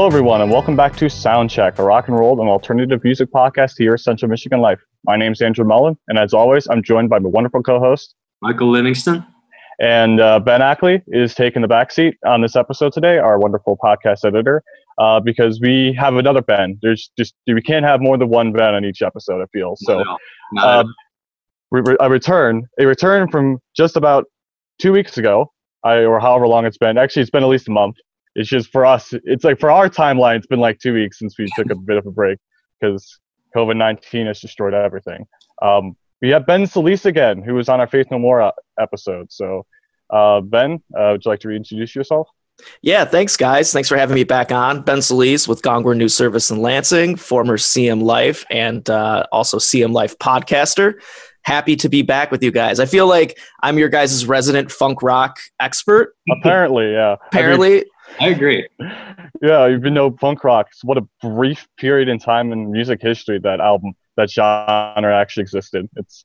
Hello, everyone, and welcome back to Soundcheck, a rock and roll and alternative music podcast here at Central Michigan Life. My name is Andrew Mullen, and as always, I'm joined by my wonderful co-host Michael Livingston. And uh, Ben Ackley is taking the back seat on this episode today, our wonderful podcast editor, uh, because we have another Ben. There's just we can't have more than one Ben on each episode. I feel so. Uh, a return, a return from just about two weeks ago, I, or however long it's been. Actually, it's been at least a month. It's just for us. It's like for our timeline, it's been like two weeks since we took a bit of a break because COVID nineteen has destroyed everything. Um, we have Ben Solis again, who was on our Faith No More uh, episode. So, uh, Ben, uh, would you like to reintroduce yourself? Yeah, thanks, guys. Thanks for having me back on. Ben Solis with Gongwer News Service in Lansing, former CM Life and uh, also CM Life podcaster. Happy to be back with you guys. I feel like I'm your guys' resident funk rock expert. Apparently, yeah. Apparently. I, mean, I agree. Yeah, even though punk rock, what a brief period in time in music history that album that genre actually existed. It's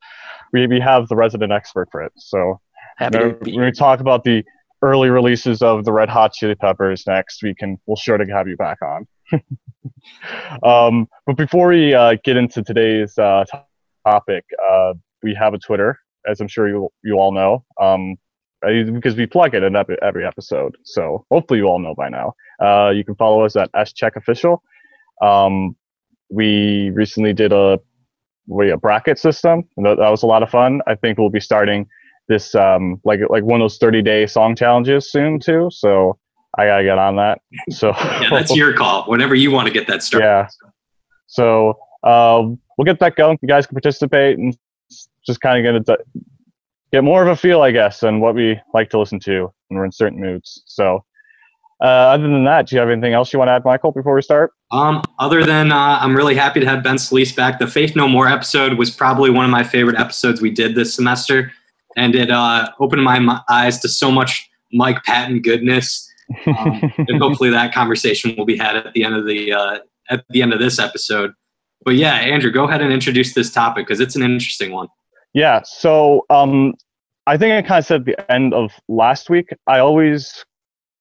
we, we have the resident expert for it. So Happy when, when we talk about the early releases of the Red Hot Chili Peppers next, we can we'll sure to have you back on. um, but before we uh, get into today's uh, topic, uh, we have a Twitter, as I'm sure you you all know, um, because we plug it in every, every episode. So hopefully you all know by now. Uh, you can follow us at SCheckOfficial. Um, we recently did a we a bracket system. That, was a lot of fun. I think we'll be starting this um, like like one of those 30 day song challenges soon too. So I gotta get on that. So yeah, that's your call. Whenever you want to get that started. Yeah. So uh, we'll get that going. You guys can participate and just kind of get a, get more of a feel, I guess, on what we like to listen to when we're in certain moods. So uh, other than that, do you have anything else you want to add, Michael, before we start? Um, other than uh, I'm really happy to have Ben Solis back. The Faith No More episode was probably one of my favorite episodes we did this semester, and it uh, opened my eyes to so much Mike Patton goodness. Um, and hopefully that conversation will be had at the end of the uh, at the end of this episode. But yeah, Andrew, go ahead and introduce this topic because it's an interesting one. Yeah. So um, I think I kind of said at the end of last week. I always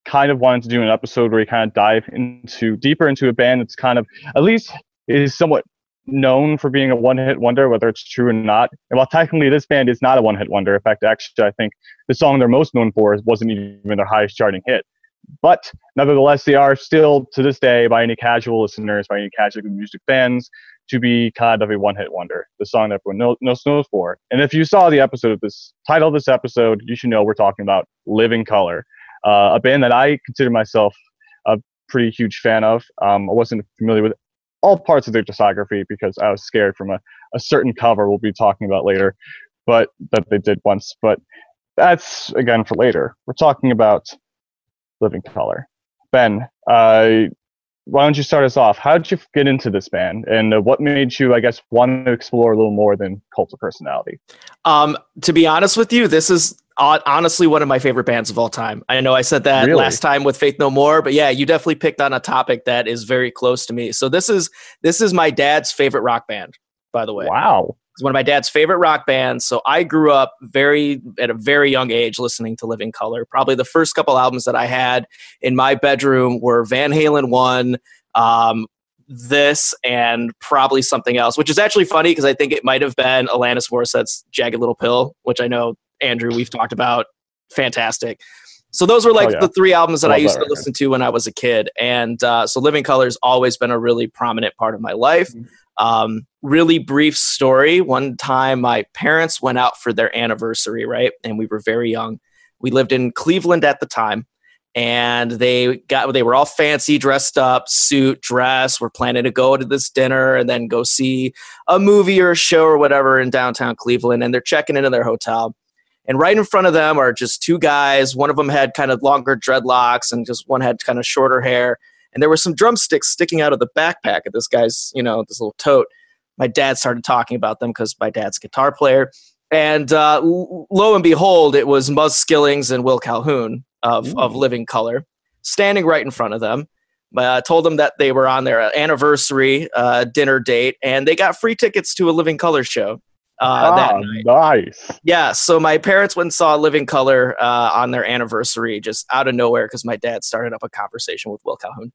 kind of wanted to do an episode where we kind of dive into deeper into a band that's kind of at least is somewhat known for being a one-hit wonder, whether it's true or not. And while technically this band is not a one-hit wonder, in fact, actually, I think the song they're most known for wasn't even their highest charting hit. But nevertheless, they are still to this day, by any casual listeners, by any casual music fans, to be kind of a one-hit wonder. The song that everyone knows, knows for. And if you saw the episode of this title of this episode, you should know we're talking about "Living Colour, uh, a band that I consider myself a pretty huge fan of. Um, I wasn't familiar with all parts of their discography because I was scared from a, a certain cover we'll be talking about later, but that they did once. But that's again for later. We're talking about Living Colour. Ben, uh, why don't you start us off? How did you get into this band, and uh, what made you, I guess, want to explore a little more than Cult of Personality? Um, to be honest with you, this is honestly one of my favorite bands of all time. I know I said that really? last time with Faith No More, but yeah, you definitely picked on a topic that is very close to me. So this is this is my dad's favorite rock band, by the way. Wow. It's one of my dad's favorite rock bands. So I grew up very at a very young age listening to Living Colour. Probably the first couple albums that I had in my bedroom were Van Halen 1, um, this and probably something else, which is actually funny because I think it might have been Alanis Morissette's Jagged Little Pill, which I know Andrew, we've talked about. Fantastic. So those were like oh, yeah. the three albums that Love I used that to listen to when I was a kid, and uh, so Living Colour's always been a really prominent part of my life. Mm-hmm. Um, really brief story. One time, my parents went out for their anniversary, right, and we were very young. We lived in Cleveland at the time, and they got they were all fancy dressed up suit dress we're planning to go to this dinner and then go see a movie or a show or whatever in downtown cleveland and they're checking into their hotel and right in front of them are just two guys. One of them had kind of longer dreadlocks, and just one had kind of shorter hair. And there were some drumsticks sticking out of the backpack of this guy's, you know, this little tote. My dad started talking about them because my dad's a guitar player. And uh, lo and behold, it was Muzz Skillings and Will Calhoun of, of Living Colour standing right in front of them. Uh, told them that they were on their anniversary uh, dinner date and they got free tickets to a Living Colour show uh, ah, that night. Nice. Yeah. So my parents went and saw Living Colour uh, on their anniversary, just out of nowhere, because my dad started up a conversation with Will Calhoun.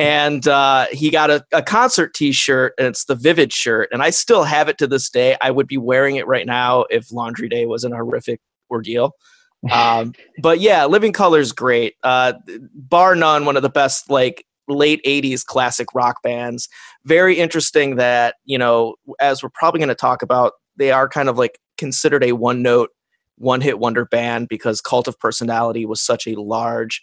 And uh, he got a, a concert T-shirt, and it's the Vivid shirt, and I still have it to this day. I would be wearing it right now if Laundry Day was an horrific ordeal. Um, but yeah, Living Colour is great. Uh, bar none, one of the best like late 80s classic rock bands. Very interesting that, you know, as we're probably going to talk about, they are kind of like considered a one note, one hit wonder band because Cult of Personality was such a large,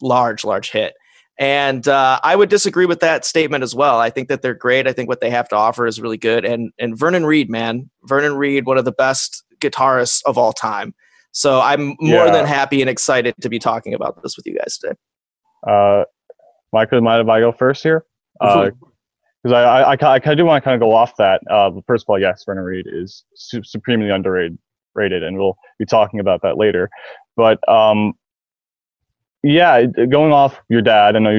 large, large hit. And uh, I would disagree with that statement as well. I think that they're great. I think what they have to offer is really good. And and Vernon Reid, man, Vernon Reid, one of the best guitarists of all time. So I'm more yeah. than happy and excited to be talking about this with you guys today. Uh, Michael, mind if I go first here? Because uh, I, I, I, I do want to kind of go off that. Uh, first of all, yes, Vernon Reid is su- supremely underrated, rated, and we'll be talking about that later. But um, yeah, going off your dad, I know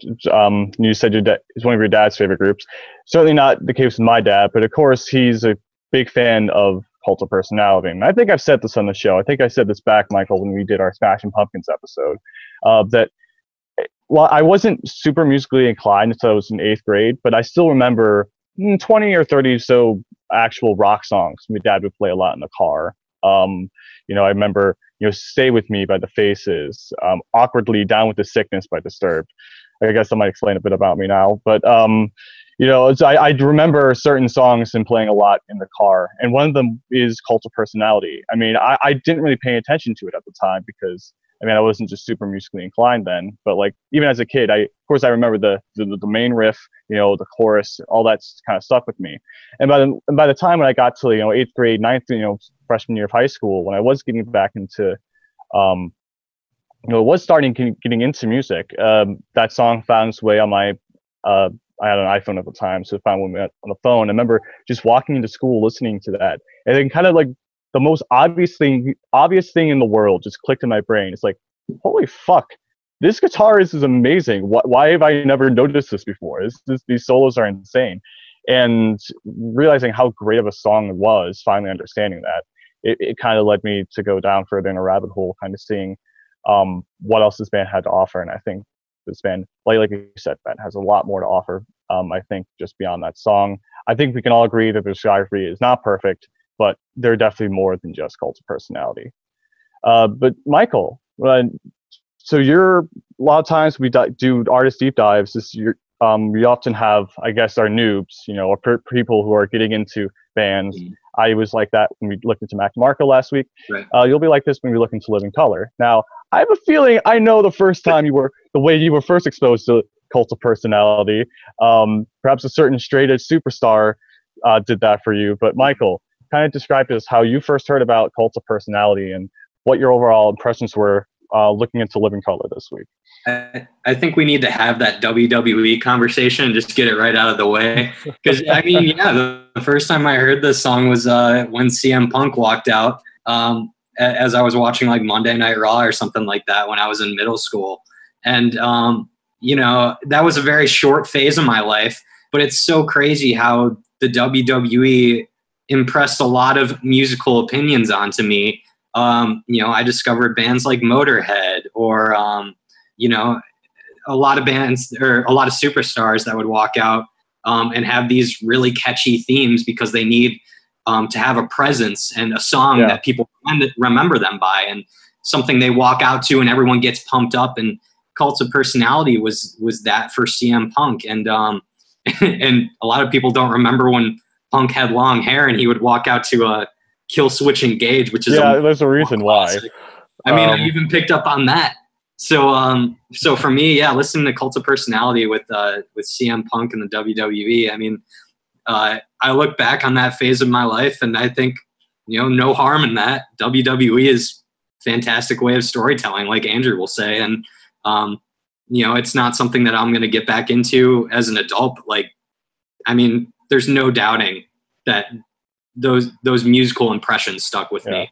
you, um, you said your dad is one of your dad's favorite groups. Certainly not the case with my dad, but of course he's a big fan of Cult of Personality. And I think I've said this on the show. I think I said this back, Michael, when we did our Smashing Pumpkins episode, uh, that well, I wasn't super musically inclined until I was in eighth grade, but I still remember mm, 20 or 30 so actual rock songs my dad would play a lot in the car. Um, you know, I remember, you know, Stay With Me by The Faces, um, Awkwardly Down with the Sickness by Disturbed. I guess I might explain a bit about me now, but, um, you know, I, I remember certain songs and playing a lot in the car. And one of them is Cult of Personality. I mean, I, I didn't really pay attention to it at the time because I mean, I wasn't just super musically inclined then, but like even as a kid, I of course I remember the the, the main riff, you know, the chorus, all that's kind of stuck with me. And by the by the time when I got to you know eighth grade, ninth, you know, freshman year of high school, when I was getting back into, um, you know, was starting getting into music, um, that song found its way on my, uh, I had an iPhone at the time, so it found me on the phone. I remember just walking into school listening to that, and then kind of like the most obvious thing obvious thing in the world just clicked in my brain. It's like, holy fuck, this guitarist is amazing. Why, why have I never noticed this before? This, this, these solos are insane. And realizing how great of a song it was, finally understanding that, it, it kind of led me to go down further in a rabbit hole, kind of seeing um, what else this band had to offer. And I think this band, like, like you said, Ben, has a lot more to offer. Um, I think just beyond that song. I think we can all agree that the discography is not perfect, but they're definitely more than just cult of personality. Uh, but Michael, uh, so you're a lot of times we do artist deep dives. This you're, um, we often have, I guess, our noobs, you know, or per- people who are getting into bands. Mm-hmm. I was like that when we looked into Mac DeMarco last week. Right. Uh, you'll be like this when we look into Living Colour. Now, I have a feeling I know the first time you were the way you were first exposed to cult of personality. Um, perhaps a certain straight edge superstar uh, did that for you. But Michael, kind of describe to us how you first heard about cult of personality and what your overall impressions were uh, looking into Living Colour this week. I, I, think we need to have that WWE conversation and just get it right out of the way. Because I mean, yeah, the, the, first time I heard this song was uh, when CM Punk walked out. Um, as I was watching like Monday Night Raw or something like that when I was in middle school, and um, you know that was a very short phase of my life. But it's so crazy how the WWE impressed a lot of musical opinions onto me. Um, you know, I discovered bands like Motorhead or, um, you know, a lot of bands or a lot of superstars that would walk out um, and have these really catchy themes because they need um, to have a presence and a song yeah. that people remember them by and something they walk out to and everyone gets pumped up and Cults of Personality was was that for CM Punk and um, and a lot of people don't remember when Punk had long hair and he would walk out to a Killswitch Engage, which is yeah, a there's a reason why. I mean, um, I even picked up on that. So, um, so for me, yeah, listening to Cult of Personality with uh, with CM Punk and the WWE, I mean, uh, I look back on that phase of my life, and I think, you know, no harm in that. WWE is fantastic way of storytelling, like Andrew will say, and um, you know, it's not something that I'm going to get back into as an adult. Like, I mean, there's no doubting that those those musical impressions stuck with yeah. me.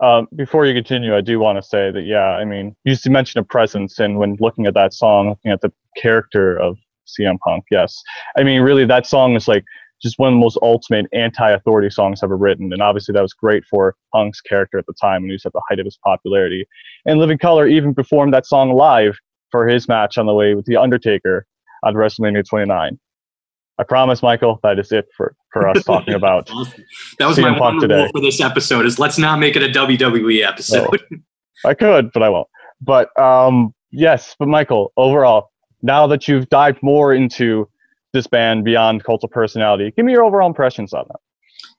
Um, before you continue, I do want to say that yeah, I mean, you used to mention a presence, and when looking at that song, looking at the character of CM Punk, yes, I mean, really, that song is like just one of the most ultimate anti-authority songs ever written, and obviously that was great for Punk's character at the time when he was at the height of his popularity. And Living Colour even performed that song live for his match on the way with The Undertaker at WrestleMania 29. I promise, Michael, that is it for, for us talking about. that was CM my one today. for this episode: is let's not make it a WWE episode. No, I could, but I won't. But um, yes, but Michael, overall, now that you've dived more into this band beyond cult of personality, give me your overall impressions on them.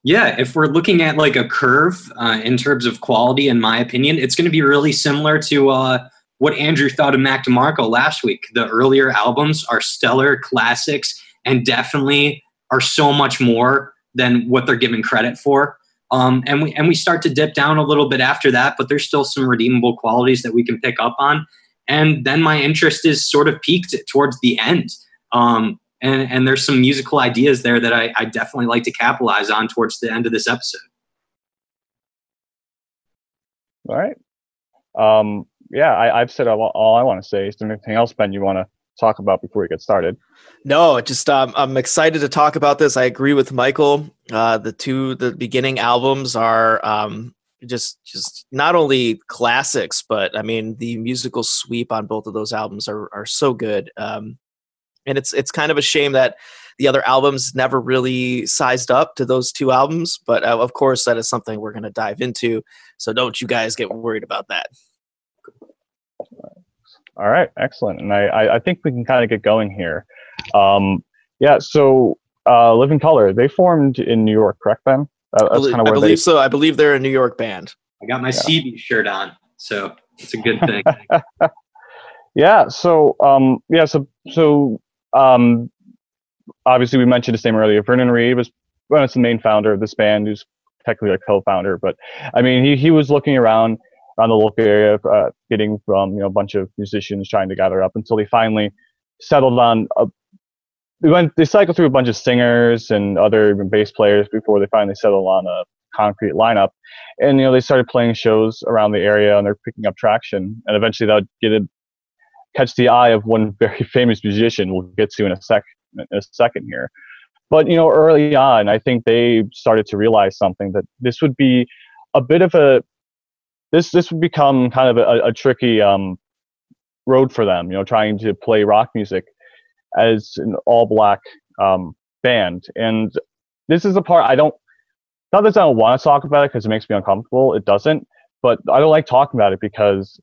Yeah, if we're looking at like a curve uh, in terms of quality, in my opinion, it's going to be really similar to uh, what Andrew thought of Mac DeMarco last week. The earlier albums are stellar classics and definitely are so much more than what they're given credit for. Um, and we and we start to dip down a little bit after that, but there's still some redeemable qualities that we can pick up on. And then my interest is sort of peaked towards the end. Um, and, and there's some musical ideas there that I, I definitely like to capitalize on towards the end of this episode. All right. Um, yeah, I, have said all, all I want to say. Is there anything else, Ben, you want to talk about before we get started? No, just um, I'm excited to talk about this. I agree with Michael. Uh, the two the beginning albums are um, just just not only classics, but I mean the musical sweep on both of those albums are are so good. Um, and it's it's kind of a shame that the other albums never really sized up to those two albums. But uh, of course, that is something we're going to dive into. So don't you guys get worried about that. All right, excellent. And I, I think we can kind of get going here. Um, yeah, so uh, Living Colour, they formed in New York, correct, Ben? Uh, that's kind of where I believe they... so. I believe they're a New York band. I got my yeah. CB shirt on, so it's a good thing. yeah. So, um, yeah. So, so um, obviously, we mentioned his name earlier. Vernon Reid was well, it's the main founder of this band, who's technically a co-founder. But I mean, he he was looking around around the local area, uh, getting from you know a bunch of musicians trying to gather up until they finally settled on a. We went. They cycled through a bunch of singers and other bass players before they finally settled on a concrete lineup. And you know they started playing shows around the area and they're picking up traction. And eventually that would get it, catch the eye of one very famous musician. We'll get to in a sec in a second here. But you know early on, I think they started to realize something that this would be a bit of a this this would become kind of a, a tricky um, road for them. You know, trying to play rock music as an all black um, band, and this is the part I don't. Not that I don't want to talk about it because it makes me uncomfortable. It doesn't, but I don't like talking about it because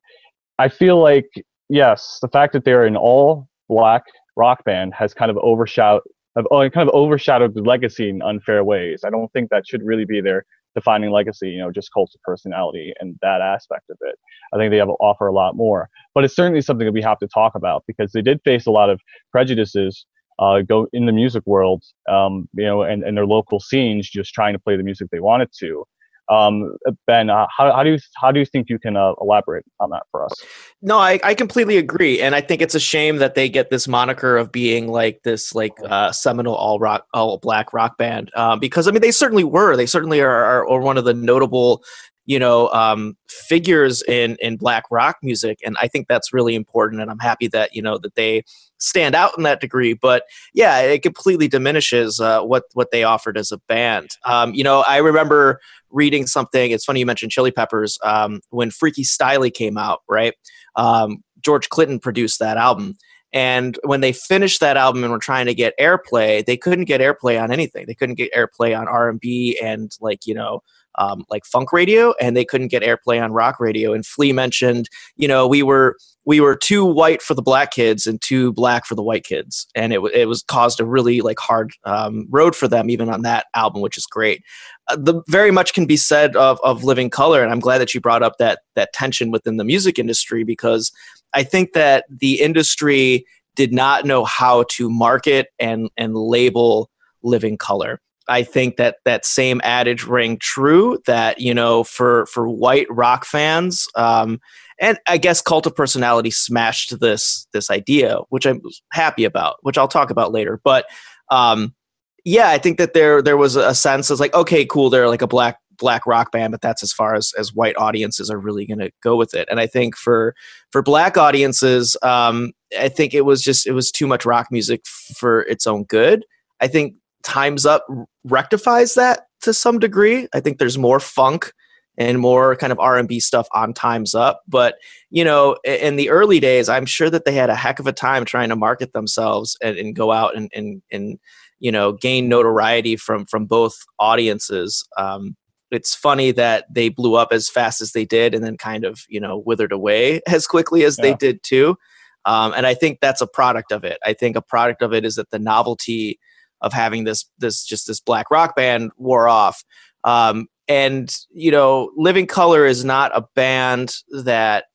I feel like yes, the fact that they're an all black rock band has kind of overshadowed have uh, kind of overshadowed the legacy in unfair ways. I don't think that should really be their defining legacy, you know, just cult of personality and that aspect of it. I think they have offer a lot more. But it's certainly something that we have to talk about because they did face a lot of prejudices uh, go in the music world, um, you know, and, and their local scenes just trying to play the music they wanted to. Um, ben, uh, how, how do you how do you think you can uh, elaborate on that for us? No, I, I completely agree, and I think it's a shame that they get this moniker of being like this like uh, seminal all rock all black rock band um, because I mean they certainly were they certainly are, are, one of the notable you know um, figures in in black rock music and i think that's really important and i'm happy that you know that they stand out in that degree but yeah it completely diminishes uh, what what they offered as a band. Um, you know i remember reading something it's funny you mentioned chili peppers um, when freaky styley came out right? Um, george clinton produced that album and when they finished that album and were trying to get airplay they couldn't get airplay on anything. They couldn't get airplay on r&b and like you know um, like funk radio and they couldn't get airplay on rock radio. And flea mentioned you know we were we were too white for the black kids and too black for the white kids. And it, it was caused a really like hard um, road for them even on that album which is great. Uh, the very much can be said of, of living colour and i'm glad that you brought up that that tension within the music industry because i think that the industry did not know how to market and and label living colour I think that that same adage rang true that you know for for white rock fans, um, and I guess Cult of Personality smashed this this idea, which I'm happy about, which I'll talk about later. But um, yeah, I think that there there was a sense of like, okay, cool, they're like a black black rock band, but that's as far as as white audiences are really going to go with it. And I think for for black audiences, um, I think it was just it was too much rock music for its own good. I think Times Up rectifies that to some degree. I think there's more funk and more kind of R&B stuff on Times Up. But, you know, in the early days, I'm sure that they had a heck of a time trying to market themselves and, and go out and, and, and, you know, gain notoriety from, from both audiences. Um, it's funny that they blew up as fast as they did and then kind of, you know, withered away as quickly as yeah. they did too. Um, and I think that's a product of it. I think a product of it is that the novelty of having this, this, just this black rock band wore off. Um, and you know living colour is not a band that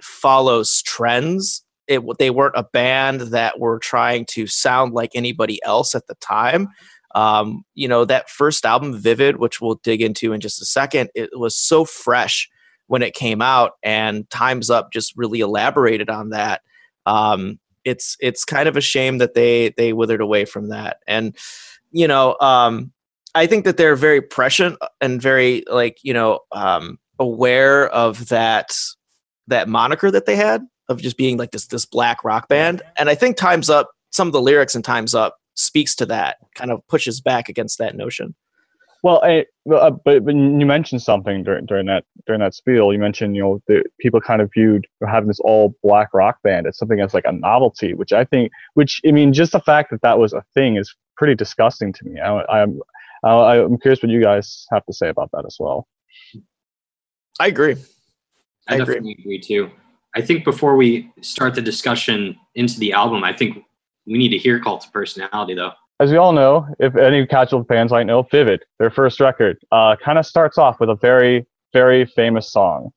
follows trends. It, they weren't a band that were trying to sound like anybody else at the time. Um, you know that first album vivid which we'll dig into in just a second it was so fresh when it came out and times up just really elaborated on that. Um, it's it's kind of a shame that they they withered away from that and you know um, I think that they're very prescient and very like you know um, aware of that that moniker that they had of just being like this this black rock band. And I think Times Up, some of the lyrics in Times Up speaks to that, kind of pushes back against that notion. Well, I, uh, but, but you mentioned something during, during that during that spiel. You mentioned you know the people kind of viewed having this all black rock band as something as like a novelty, which I think, which I mean, just the fact that that was a thing is pretty disgusting to me. I, I'm I'm curious what you guys have to say about that as well. I agree. I, I definitely agree. agree too. I think before we start the discussion into the album, I think we need to hear Cult of Personality though. As we all know, if any casual fans might know, Vivid, their first record, uh, kind of starts off with a very, very famous song.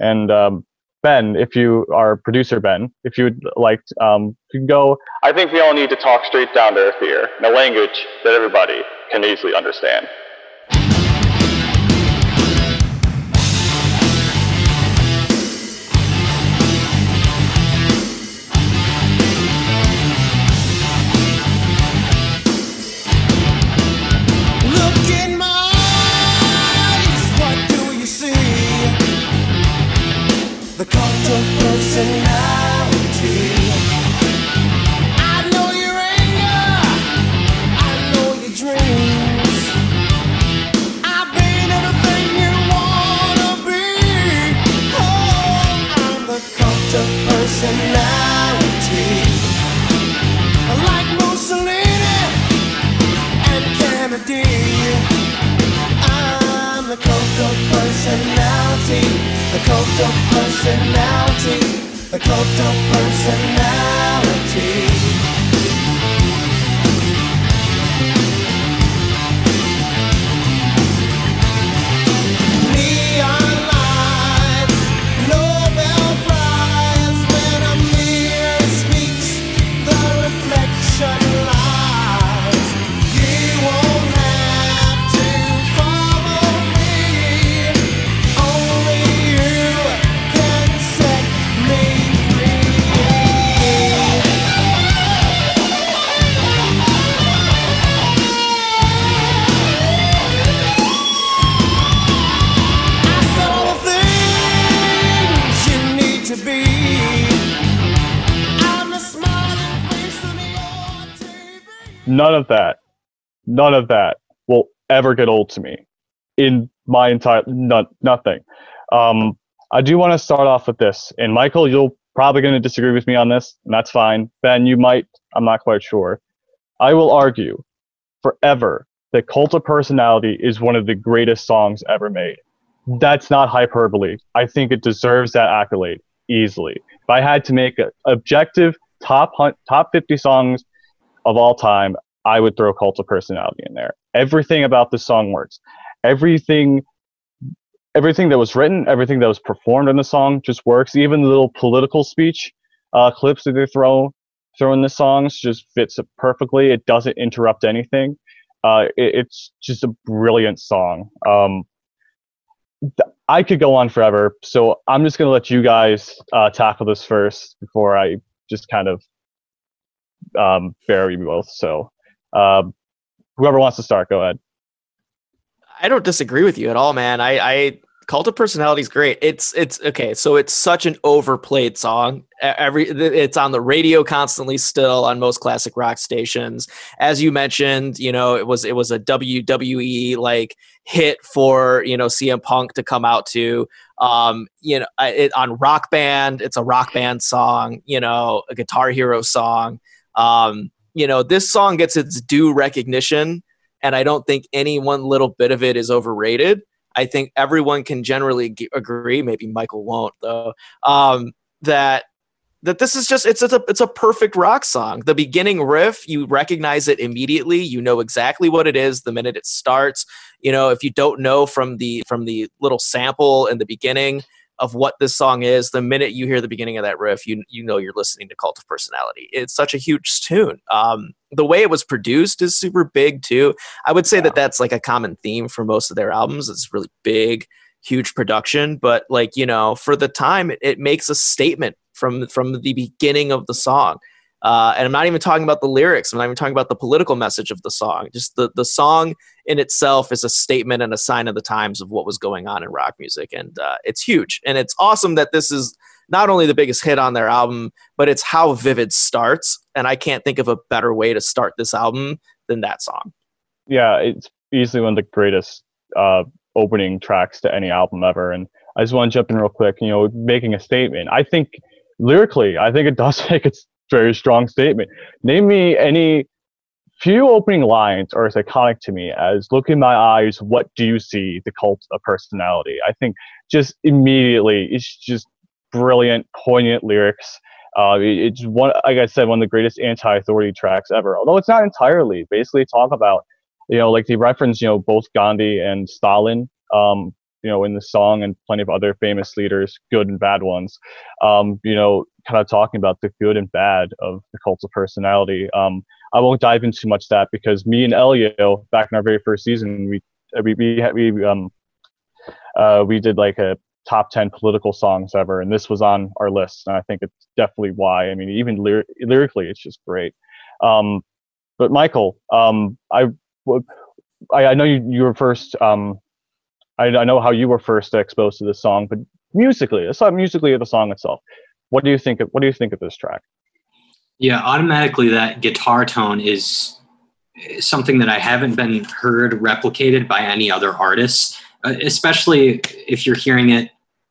And um, Ben, if you are producer Ben, if you would like, um, can go. I think we all need to talk straight down to earth here in a language that everybody can easily understand. Of that, none of that will ever get old to me in my entire not, nothing. Um, I do want to start off with this, and Michael, you're probably going to disagree with me on this, and that's fine. Ben, you might. I'm not quite sure. I will argue forever that Cult of Personality is one of the greatest songs ever made. That's not hyperbole. I think it deserves that accolade easily. If I had to make an objective top top 50 songs of all time, I would throw cult of personality in there. Everything about the song works. Everything everything that was written, everything that was performed in the song just works. Even the little political speech uh, clips that they throw throw in the songs just fits it perfectly. It doesn't interrupt anything. Uh, it, it's just a brilliant song. Um, th- I could go on forever, so I'm just gonna let you guys uh, tackle this first before I just kind of um, bury both. So um, whoever wants to start, go ahead. I don't disagree with you at all, man. I, I Cult of Personality is great. It's it's okay. So it's such an overplayed song. Every it's on the radio constantly still on most classic rock stations. As you mentioned, you know it was it was a WWE like hit for you know CM Punk to come out to. Um, you know, it, on Rock Band, it's a rock band song. You know, a Guitar Hero song. Um, you know, this song gets its due recognition, and I don't think any one little bit of it is overrated. I think everyone can generally g- agree. Maybe Michael won't though. Um, that that this is just it's a it's a perfect rock song. The beginning riff, you recognize it immediately. You know exactly what it is the minute it starts. You know, if you don't know from the from the little sample in the beginning, of what this song is, the minute you hear the beginning of that riff, you you know you're listening to Cult of Personality. It's such a huge tune. Um, the way it was produced is super big too. I would say yeah. that that's like a common theme for most of their albums. It's really big, huge production, but like you know, for the time, it, it makes a statement from from the beginning of the song. Uh, and I'm not even talking about the lyrics. I'm not even talking about the political message of the song. Just the, the song in itself is a statement and a sign of the times of what was going on in rock music. And uh, it's huge. And it's awesome that this is not only the biggest hit on their album, but it's how Vivid starts. And I can't think of a better way to start this album than that song. Yeah, it's easily one of the greatest uh, opening tracks to any album ever. And I just want to jump in real quick, you know, making a statement. I think lyrically, I think it does make its very strong statement. Name me any few opening lines are as iconic to me as look in my eyes, what do you see? The cult of personality. I think just immediately it's just brilliant, poignant lyrics. Uh, it's one, like I said, one of the greatest anti-authority tracks ever. Although it's not entirely. Basically, talk about, you know, like they reference, you know, both Gandhi and Stalin. Um, you know, in the song and plenty of other famous leaders, good and bad ones. Um, you know, kind of talking about the good and bad of the cult of personality. Um, I won't dive into much that because me and Elio, back in our very first season, we we we, we um uh, we did like a top 10 political songs ever and this was on our list and i think it's definitely why i mean even lyr- lyrically it's just great um, but michael um, I, I know you, you were first um, I, I know how you were first exposed to this song but musically let's talk musically the song itself what do you think of what do you think of this track? Yeah, automatically that guitar tone is something that I haven't been heard replicated by any other artists, uh, especially if you're hearing it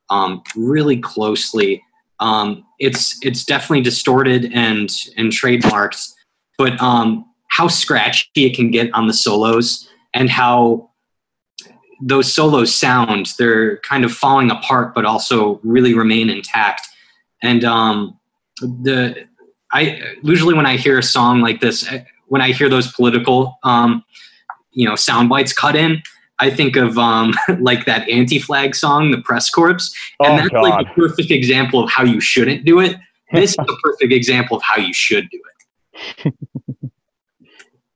um, really closely. Um, it's it's definitely distorted and and trademarked, but um, how scratchy it can get on the solos and how those solos sound they're kind of falling apart but also really remain intact and um, the I usually when I hear a song like this, when I hear those political um, you know sound bites cut in, I think of um, like that anti-flag song, the Press Corps, and oh, that's God. like a perfect example of how you shouldn't do it. This is a perfect example of how you should do it.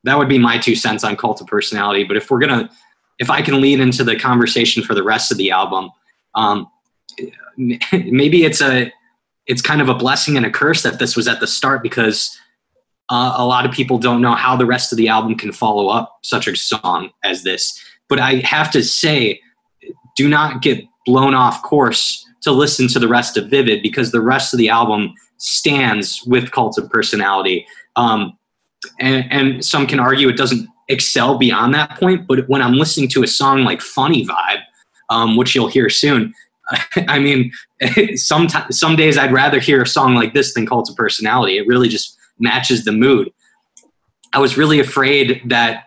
that would be my two cents on cult of personality. But if we're gonna, if I can lead into the conversation for the rest of the album, um, maybe it's a it's kind of a blessing and a curse that this was at the start because uh, a lot of people don't know how the rest of the album can follow up such a song as this. But I have to say, do not get blown off course to listen to the rest of Vivid because the rest of the album stands with Cult of Personality. Um, and, and some can argue it doesn't excel beyond that point. But when I'm listening to a song like Funny Vibe, um, which you'll hear soon, I mean, some some days I'd rather hear a song like this than Cult of Personality. It really just matches the mood. I was really afraid that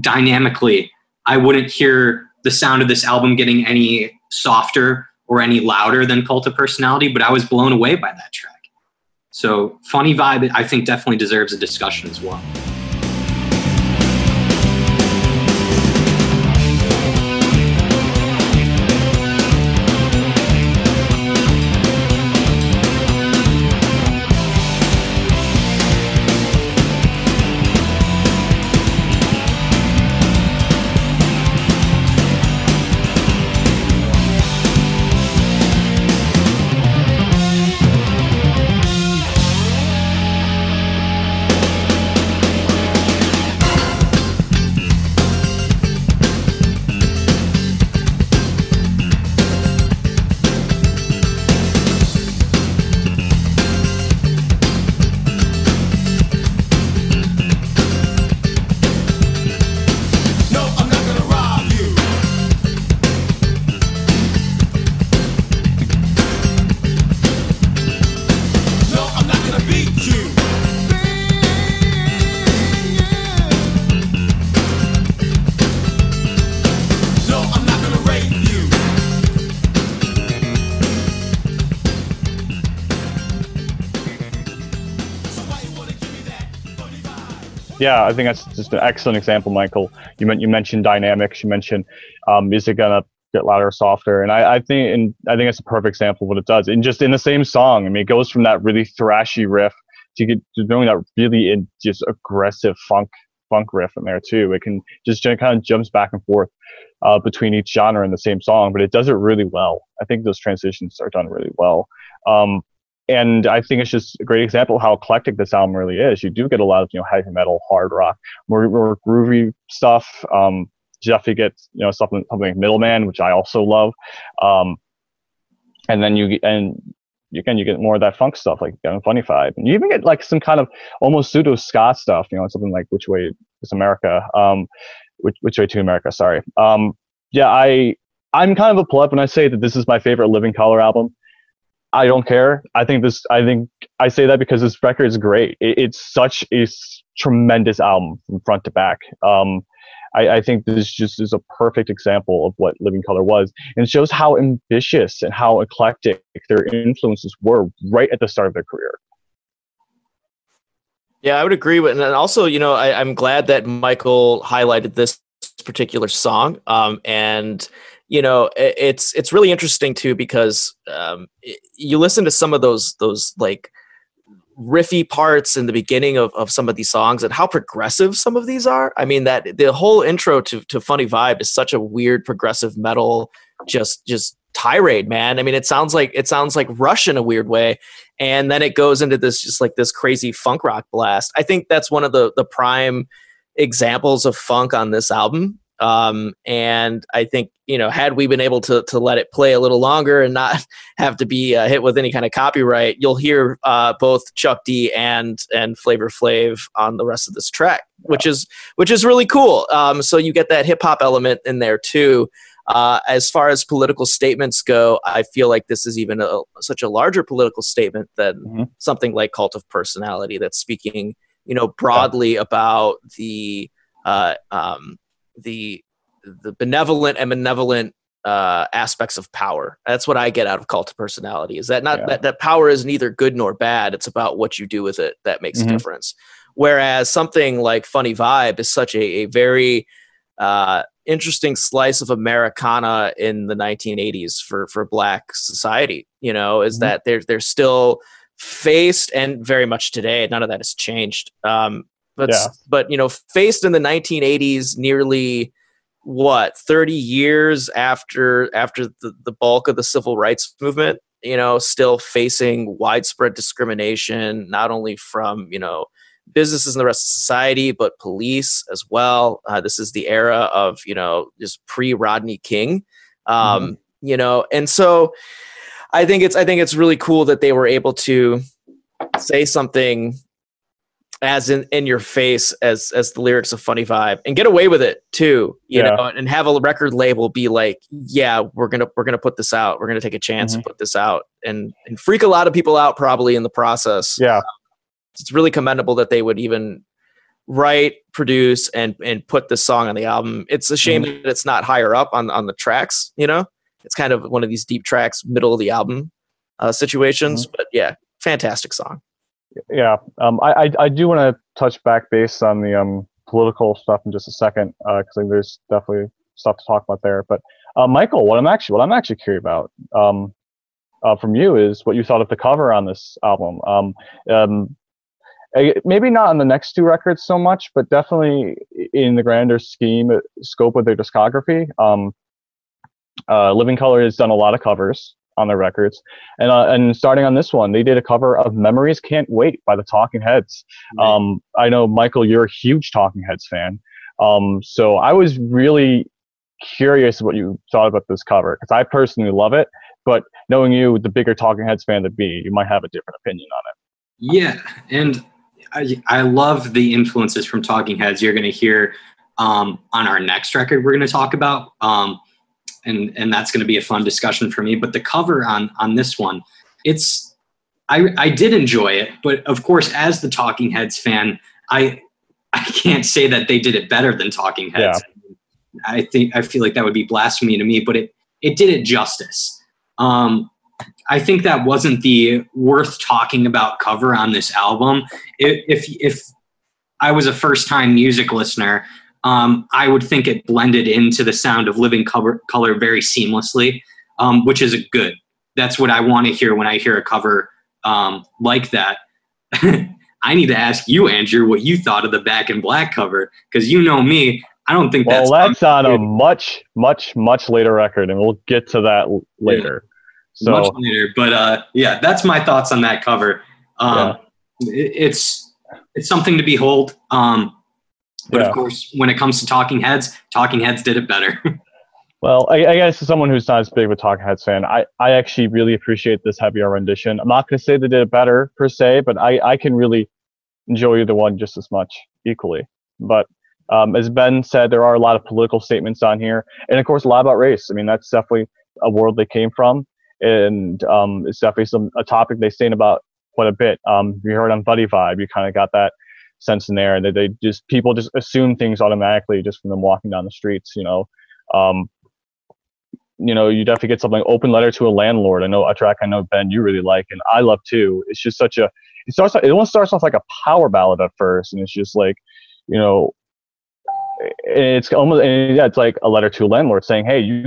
dynamically I wouldn't hear the sound of this album getting any softer or any louder than Cult of Personality, but I was blown away by that track. So, Funny Vibe, I think definitely deserves a discussion as well. Yeah, I think that's just an excellent example, Michael. You meant you mentioned dynamics. You mentioned um, is it gonna get louder or softer? And I, I think and I think it's a perfect example of what it does. And just in the same song, I mean, it goes from that really thrashy riff to get to doing that really in, just aggressive funk funk riff in there too. It can just kind of jumps back and forth uh, between each genre in the same song, but it does it really well. I think those transitions are done really well. Um, and I think it's just a great example of how eclectic this album really is. You do get a lot of you know heavy metal, hard rock, more, more groovy stuff. Um, Jeffy gets you know something something like Middleman, which I also love. Um, and then you and again you get more of that funk stuff like Funny Vibe, and you even get like some kind of almost pseudo ska stuff. You know, something like Which Way is America? Um, which, which Way to America? Sorry. Um, yeah, I I'm kind of a pleb when I say that this is my favorite Living Colour album. I don't care. I think this. I think I say that because this record is great. It, it's such a tremendous album from front to back. Um, I, I, think this just is a perfect example of what Living Colour was, and shows how ambitious and how eclectic their influences were right at the start of their career. Yeah, I would agree with, and also, you know, I, am glad that Michael highlighted this particular song, um, and you know it's it's really interesting too because um, you listen to some of those those like riffy parts in the beginning of, of some of these songs and how progressive some of these are. I mean that the whole intro to, to funny vibe is such a weird progressive metal just just tirade man. I mean it sounds like it sounds like rush in a weird way and then it goes into this just like this crazy funk rock blast. I think that's one of the the prime examples of funk on this album um, and I think you know, had we been able to to let it play a little longer and not have to be uh, hit with any kind of copyright, you'll hear uh, both Chuck D and and Flavor Flav on the rest of this track, which is which is really cool. Um, so you get that hip hop element in there too. Uh, as far as political statements go, I feel like this is even a, such a larger political statement than mm-hmm. something like Cult of Personality that's speaking, you know, broadly yeah. about the uh, um, the the benevolent and benevolent uh, aspects of power. That's what I get out of cult of personality. Is that not yeah. that, that power is neither good nor bad. It's about what you do with it that makes mm-hmm. a difference. Whereas something like Funny Vibe is such a, a very uh, interesting slice of Americana in the 1980s for for Black society. You know, is mm-hmm. that they're they're still faced and very much today. None of that has changed. Um, but yeah. but you know, faced in the 1980s, nearly what 30 years after after the, the bulk of the civil rights movement you know still facing widespread discrimination not only from you know businesses and the rest of society but police as well uh, this is the era of you know just pre rodney king um, mm-hmm. you know and so i think it's i think it's really cool that they were able to say something as in, in your face as as the lyrics of funny vibe and get away with it too you yeah. know and have a record label be like yeah we're gonna we're gonna put this out we're gonna take a chance mm-hmm. to put this out and and freak a lot of people out probably in the process yeah it's really commendable that they would even write produce and and put this song on the album it's a shame mm-hmm. that it's not higher up on on the tracks you know it's kind of one of these deep tracks middle of the album uh, situations mm-hmm. but yeah fantastic song yeah, um, I, I, I do want to touch back base on the um, political stuff in just a second because uh, there's definitely stuff to talk about there. But uh, Michael, what I'm actually what I'm actually curious about um, uh, from you is what you thought of the cover on this album. Um, um, maybe not on the next two records so much, but definitely in the grander scheme uh, scope of their discography. Um, uh, Living Colour has done a lot of covers on their records. And uh, and starting on this one, they did a cover of "Memories Can't Wait" by the Talking Heads. Um, I know Michael, you're a huge Talking Heads fan. Um, so I was really curious what you thought about this cover because I personally love it. But knowing you, the bigger Talking Heads fan to be, you might have a different opinion on it. Yeah, and I, I love the influences from Talking Heads. You're going to hear um, on our next record we're going to talk about. Um, and and that's going to be a fun discussion for me. But the cover on on this one, it's I I did enjoy it, but of course, as the Talking Heads fan, I I can't say that they did it better than Talking Heads. Yeah. I think I feel like that would be blasphemy to me, but it it did it justice. Um, I think that wasn't the worth talking about cover on this album. If if, if I was a first time music listener, um, I would think it blended into the sound of Living Colour, color very seamlessly, um, which is a good. That's what I want to hear when I hear a cover um, like that. I need to ask you, Andrew, what you thought of the Back in Black cover because you know me. I don't think well, that's that's on a much, much, much later record, and we'll get to that later. So much later. But uh, yeah, that's my thoughts on that cover. Um, it, it's it's something to behold. Um, but Yeah. of course, when it comes to Talking Heads, Talking Heads did it better. Well, I, I guess as someone who's not as big of a Talking Heads fan, I, I actually really appreciate this heavier rendition. I'm not going to say they did it better per se, but I, I can really enjoy either one just as much equally. But um, as Ben said, there are a lot of political statements on here, and of course, a lot about race. I mean, that's definitely a world they came from, and um, it's definitely some a topic they stand about quite a bit. Um, you heard on Funny Vibe, you kind of got that sense in there, and that they just people just assume things automatically just from them walking down the streets, you know. Um, you know, you definitely get something like open letter to a landlord. I know a track I know Ben you really like and I love too. It's just such a it starts it almost starts off like a power ballad at first, and it's just like, you know, it's almost yeah, it's like a letter to a landlord saying, hey, you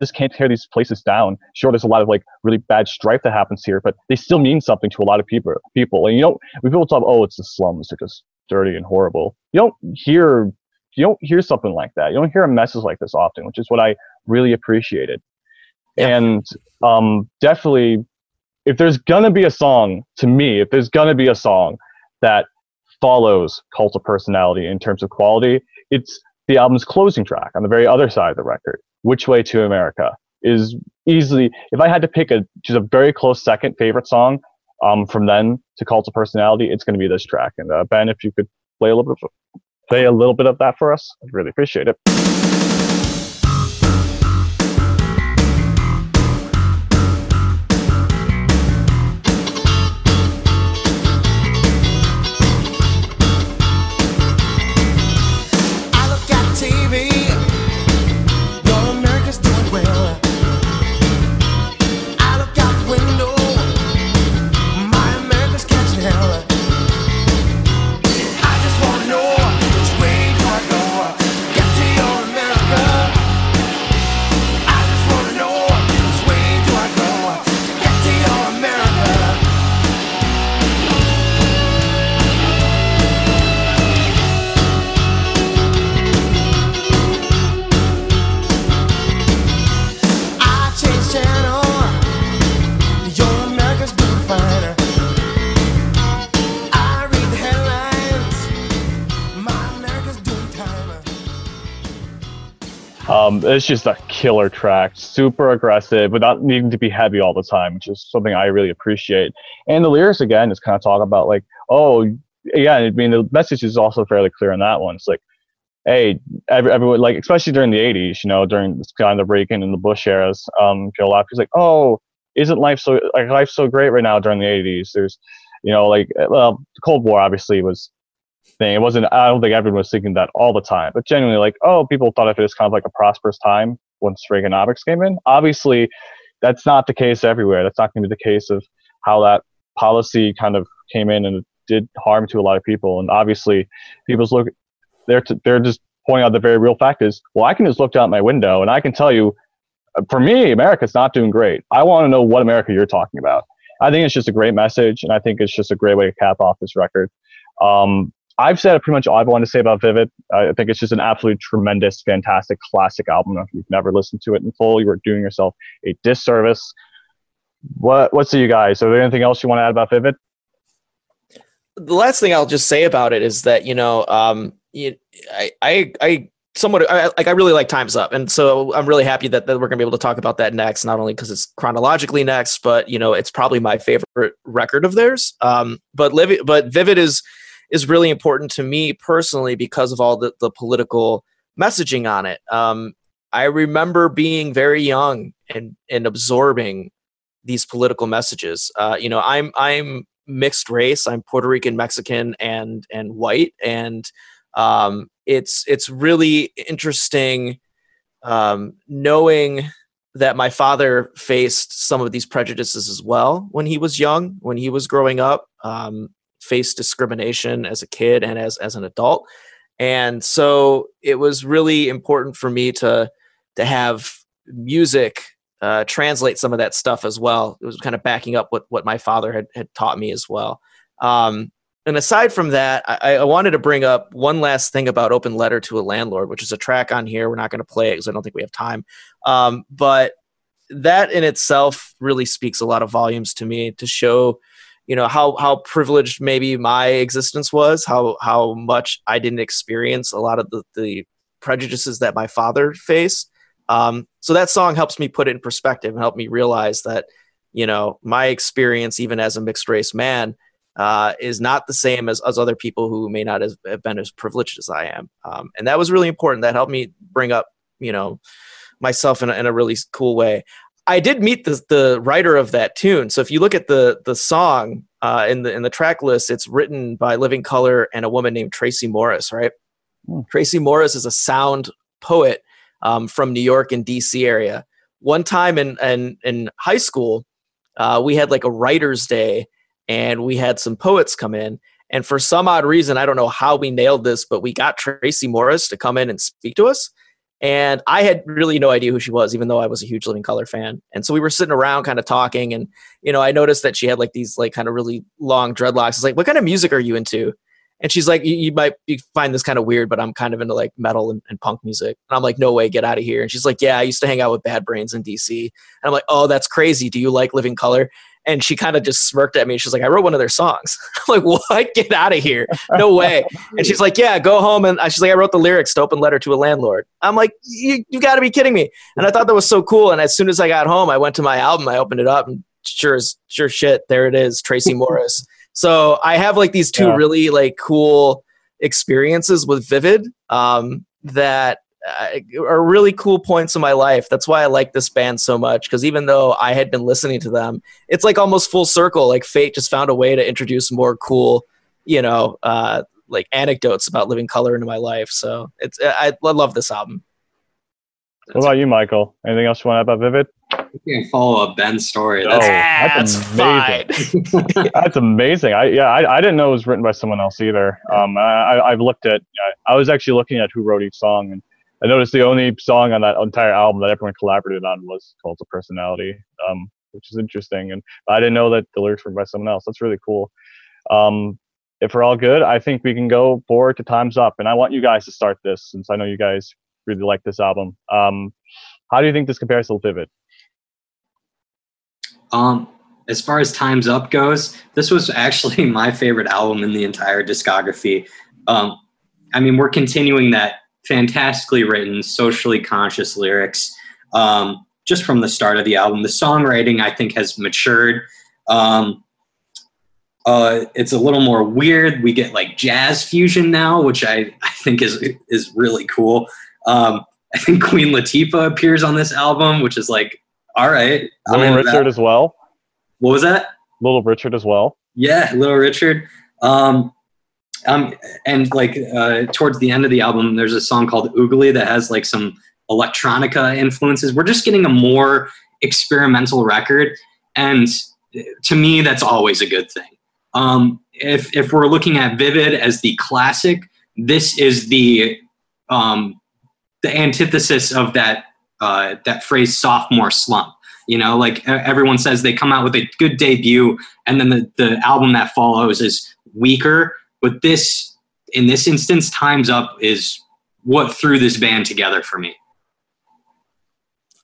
just can't tear these places down. Sure, there's a lot of like really bad strife that happens here, but they still mean something to a lot of people. People, and you know, when people talk, oh, it's the slums, they're just dirty and horrible. You don't hear you don't hear something like that. You don't hear a message like this often, which is what I really appreciated. Yeah. And um, definitely, if there's gonna be a song, to me, if there's gonna be a song that follows Cult of Personality in terms of quality, it's the album's closing track on the very other side of the record. Which Way to America is easily, if I had to pick a just a very close second favorite song um, from then to Cult of Personality, it's going to be this track. And uh, Ben, if you could play a little bit, of, play a little bit of that for us, I'd really appreciate it. It's just a killer track, super aggressive, without needing to be heavy all the time, which is something I really appreciate. And the lyrics again is kind of talk about like, oh, yeah, I mean the message is also fairly clear in that one. It's like, hey, every, everyone like, especially during the '80s, you know, during this kind of Reagan and the Bush eras, um, you know, a lot of people's like, oh, isn't life so like life's so great right now during the '80s? There's, you know, like well, the Cold War obviously was thing. It wasn't. I don't think everyone was thinking that all the time, but genuinely, like, oh, people thought of it as kind of like a prosperous time once Reaganomics came in. Obviously, that's not the case everywhere. That's not going to be the case of how that policy kind of came in and did harm to a lot of people. And obviously, people's look, they're t- they're just pointing out the very real fact is, well, I can just look out my window and I can tell you, uh, for me, America's not doing great. I want to know what America you're talking about. I think it's just a great message, and I think it's just a great way to cap off this record. Um, I've said pretty much all I wanted to say about Vivid. I think it's just an absolutely tremendous, fantastic, classic album. If you've never listened to it in full, you are doing yourself a disservice. What What say you guys? Are there anything else you want to add about Vivid? the last thing I'll just say about it is that you know, um, you, I, I, I somewhat I, like I really like Times Up, and so I'm really happy that, that we're gonna be able to talk about that next. Not only because it's chronologically next, but you know, it's probably my favorite record of theirs. Um, but Liv- but Vivid is is really important to me personally because of all the, the political messaging on it. Um, I remember being very young and and absorbing these political messages. Uh, you know, I'm I'm mixed race. I'm Puerto Rican, Mexican, and and white, and um, it's it's really interesting um, knowing that my father faced some of these prejudices as well when he was young, when he was growing up. Um, faced discrimination as a kid and as as an adult, and so it was really important for me to to have music uh, translate some of that stuff as well. It was kind of backing up what what my father had had taught me as well. Um, and aside from that, I, I, wanted to bring up one last thing about "Open Letter to a Landlord," which is a track on here. We're not going to play it because I don't think we have time. Um, but that in itself really speaks a lot of volumes to me to show you know how how privileged maybe my existence was how how much i didn't experience a lot of the, the prejudices that my father faced. Um, so that song helps me put it in perspective and help me realize that you know my experience even as a mixed race man uh, is not the same as, as other people who may not have been as privileged as i am. Um, and that was really important. That helped me bring up you know myself in a, in a really cool way. I did meet the the writer of that tune. So if you look at the the song uh, in the in the track list, it's written by Living Colour and a woman named Tracy Morris. Right? Hmm. Tracy Morris is a sound poet um, from New York and D.C. area. One time in in, in high school, uh, we had like a writers' day, and we had some poets come in. And for some odd reason, I don't know how we nailed this, but we got Tracy Morris to come in and speak to us. And I had really no idea who she was, even though I was a huge Living Colour fan. And so we were sitting around kind of talking. And, you know, I noticed that she had like these like kind of really long dreadlocks. It's like, what kind of music are you into? And she's like, you, might find this kind of weird, but I'm kind of into like metal and, and, punk music. And I'm like, no way, get out of here. And she's like, yeah, I used to hang out with Bad Brains in DC. And I'm like, oh, that's crazy. Do you like Living Colour? And she kind of just smirked at me. She's like, I wrote one of their songs. I'm like, what? Get out of here. No way. and she's like, yeah, go home. And she's like, I wrote the lyrics to Open Letter to a Landlord. I'm like, you, you got to be kidding me. And I thought that was so cool. And as soon as I got home, I went to my album, I opened it up and sure as sure shit, there it is, Tracy Morris. So I have like these two yeah. really like cool experiences with Vivid um, that uh, are really cool points in my life. That's why I like this band so much because even though I had been listening to them, it's like almost full circle. Like fate just found a way to introduce more cool, you know, uh, like anecdotes about living colour into my life. So it's I, I love this album. What about you, Michael? Anything else you want to add about Vivid? You can follow up Ben's story. That's, oh, that's, that's amazing. that's amazing. I yeah, I, I didn't know it was written by someone else either. Um, I, I've looked at. I was actually looking at who wrote each song, and I noticed the only song on that entire album that everyone collaborated on was called "The Personality," um, which is interesting. And I didn't know that the lyrics were by someone else. That's really cool. Um, if we're all good, I think we can go forward to "Times Up." And I want you guys to start this, since I know you guys really like this album. Um, how do you think this compares to Vivid? Um, as far as Times Up goes, this was actually my favorite album in the entire discography. Um, I mean, we're continuing that fantastically written, socially conscious lyrics. Um, just from the start of the album, the songwriting I think has matured. Um, uh, it's a little more weird. We get like jazz fusion now, which I, I think is is really cool. Um, I think Queen Latifah appears on this album, which is like, all right. Little Richard that. as well. What was that? Little Richard as well. Yeah, Little Richard. Um, um, and like uh, towards the end of the album, there's a song called Ology that has like some electronica influences. We're just getting a more experimental record, and to me, that's always a good thing. Um, if if we're looking at Vivid as the classic, this is the um, the antithesis of that uh, that phrase sophomore slump. You know, like everyone says, they come out with a good debut, and then the, the album that follows is weaker but this, in this instance, Time's Up is what threw this band together for me.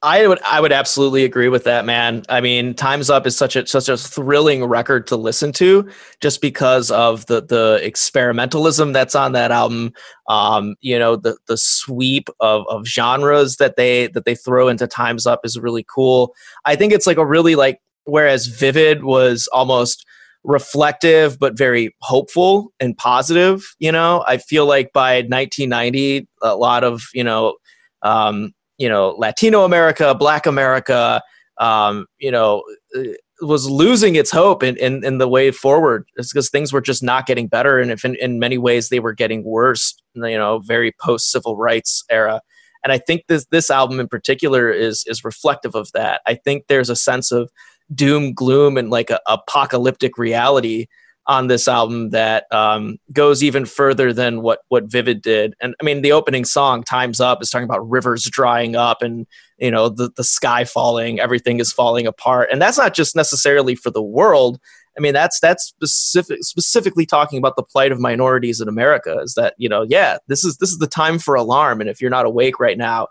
I would I would absolutely agree with that, man. I mean, Time's Up is such a such a thrilling record to listen to, just because of the the experimentalism that's on that album. Um, you know, the the sweep of of genres that they that they throw into Time's Up is really cool. I think it's like a really like whereas Vivid was almost reflective but very hopeful and positive you know? I feel like by 1990 a lot of you know um, you know latino america black america um, you know uh, was losing its hope in, in, in the way forward. It's because things were just not getting better and if in, in many ways they were getting worse you know very post civil rights era. And i think this this album in particular is is reflective of that. I think there's a sense of doom gloom and like a apocalyptic reality on this album that um, goes even further than what what Vivid did. And I mean, the opening song "Times Up" is talking about rivers drying up and you know the the sky falling, everything is falling apart, and that's not just necessarily for the world. I mean, that's that's specific specifically talking about the plight of minorities in America. Is that you know, yeah, this is this is the time for alarm, and if you're not awake right now,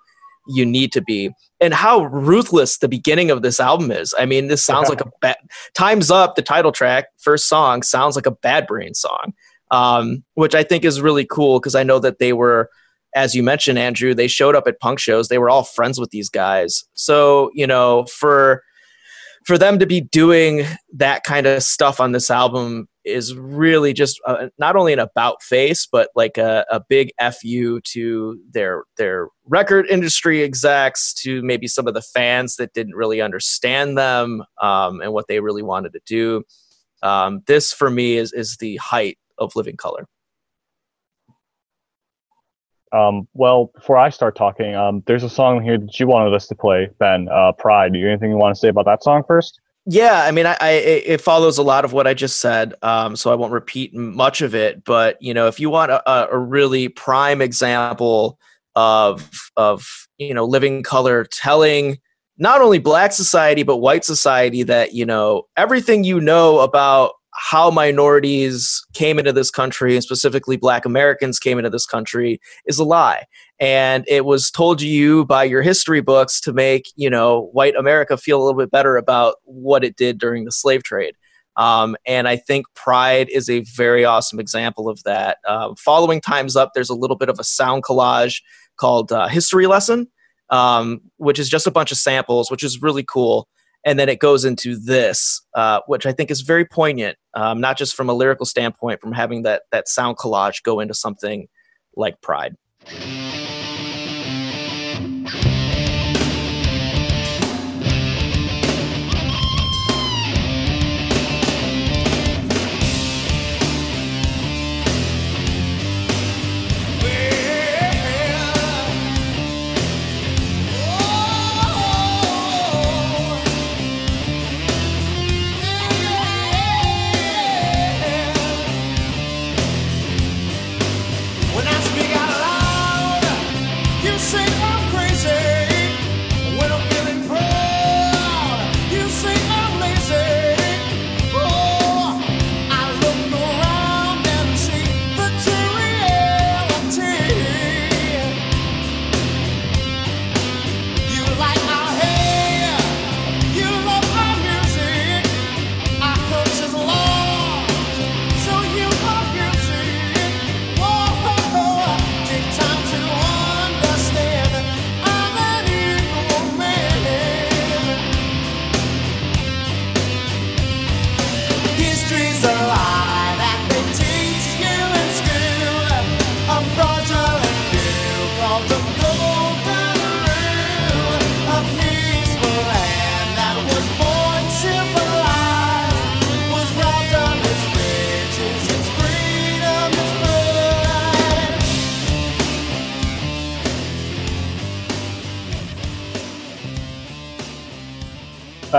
you need to be. And how ruthless the beginning of this album is. I mean, this sounds like a bad. Times up. The title track, first song, sounds like a Bad Brain song, um, which I think is really cool because I know that they were. As you mentioned, Andrew, they showed up at punk shows. They were all friends with these guys. So, you know, for for them to be doing that kind of stuff on this album is really just uh, not only an about face, but like a, a big fu to their their record industry execs, to maybe some of the fans that didn't really understand them um, and what they really wanted to do. Um, this for me is is the height of Living Colour. Um, well, before I start talking, um, there's a song here that you wanted us to play, Ben. Uh, Pride. Do you anything you want to say about that song first? Yeah, I mean, I, I it follows a lot of what I just said, um, so I won't repeat much of it. But you know, if you want a, a really prime example of of you know living colour telling not only black society but white society that you know everything you know about how minorities came into this country and specifically black americans came into this country is a lie. And it was told to you by your history books to make you know white america feel a little bit better about what it did during the slave trade. Um, and i think pride is a very awesome example of that. Uh, following times up there's a little bit of a sound collage called uh, history lesson um, which is just a bunch of samples which is really cool and then it goes into this, uh, which I think is very poignant, um, not just from a lyrical standpoint, from having that that sound collage go into something like Pride.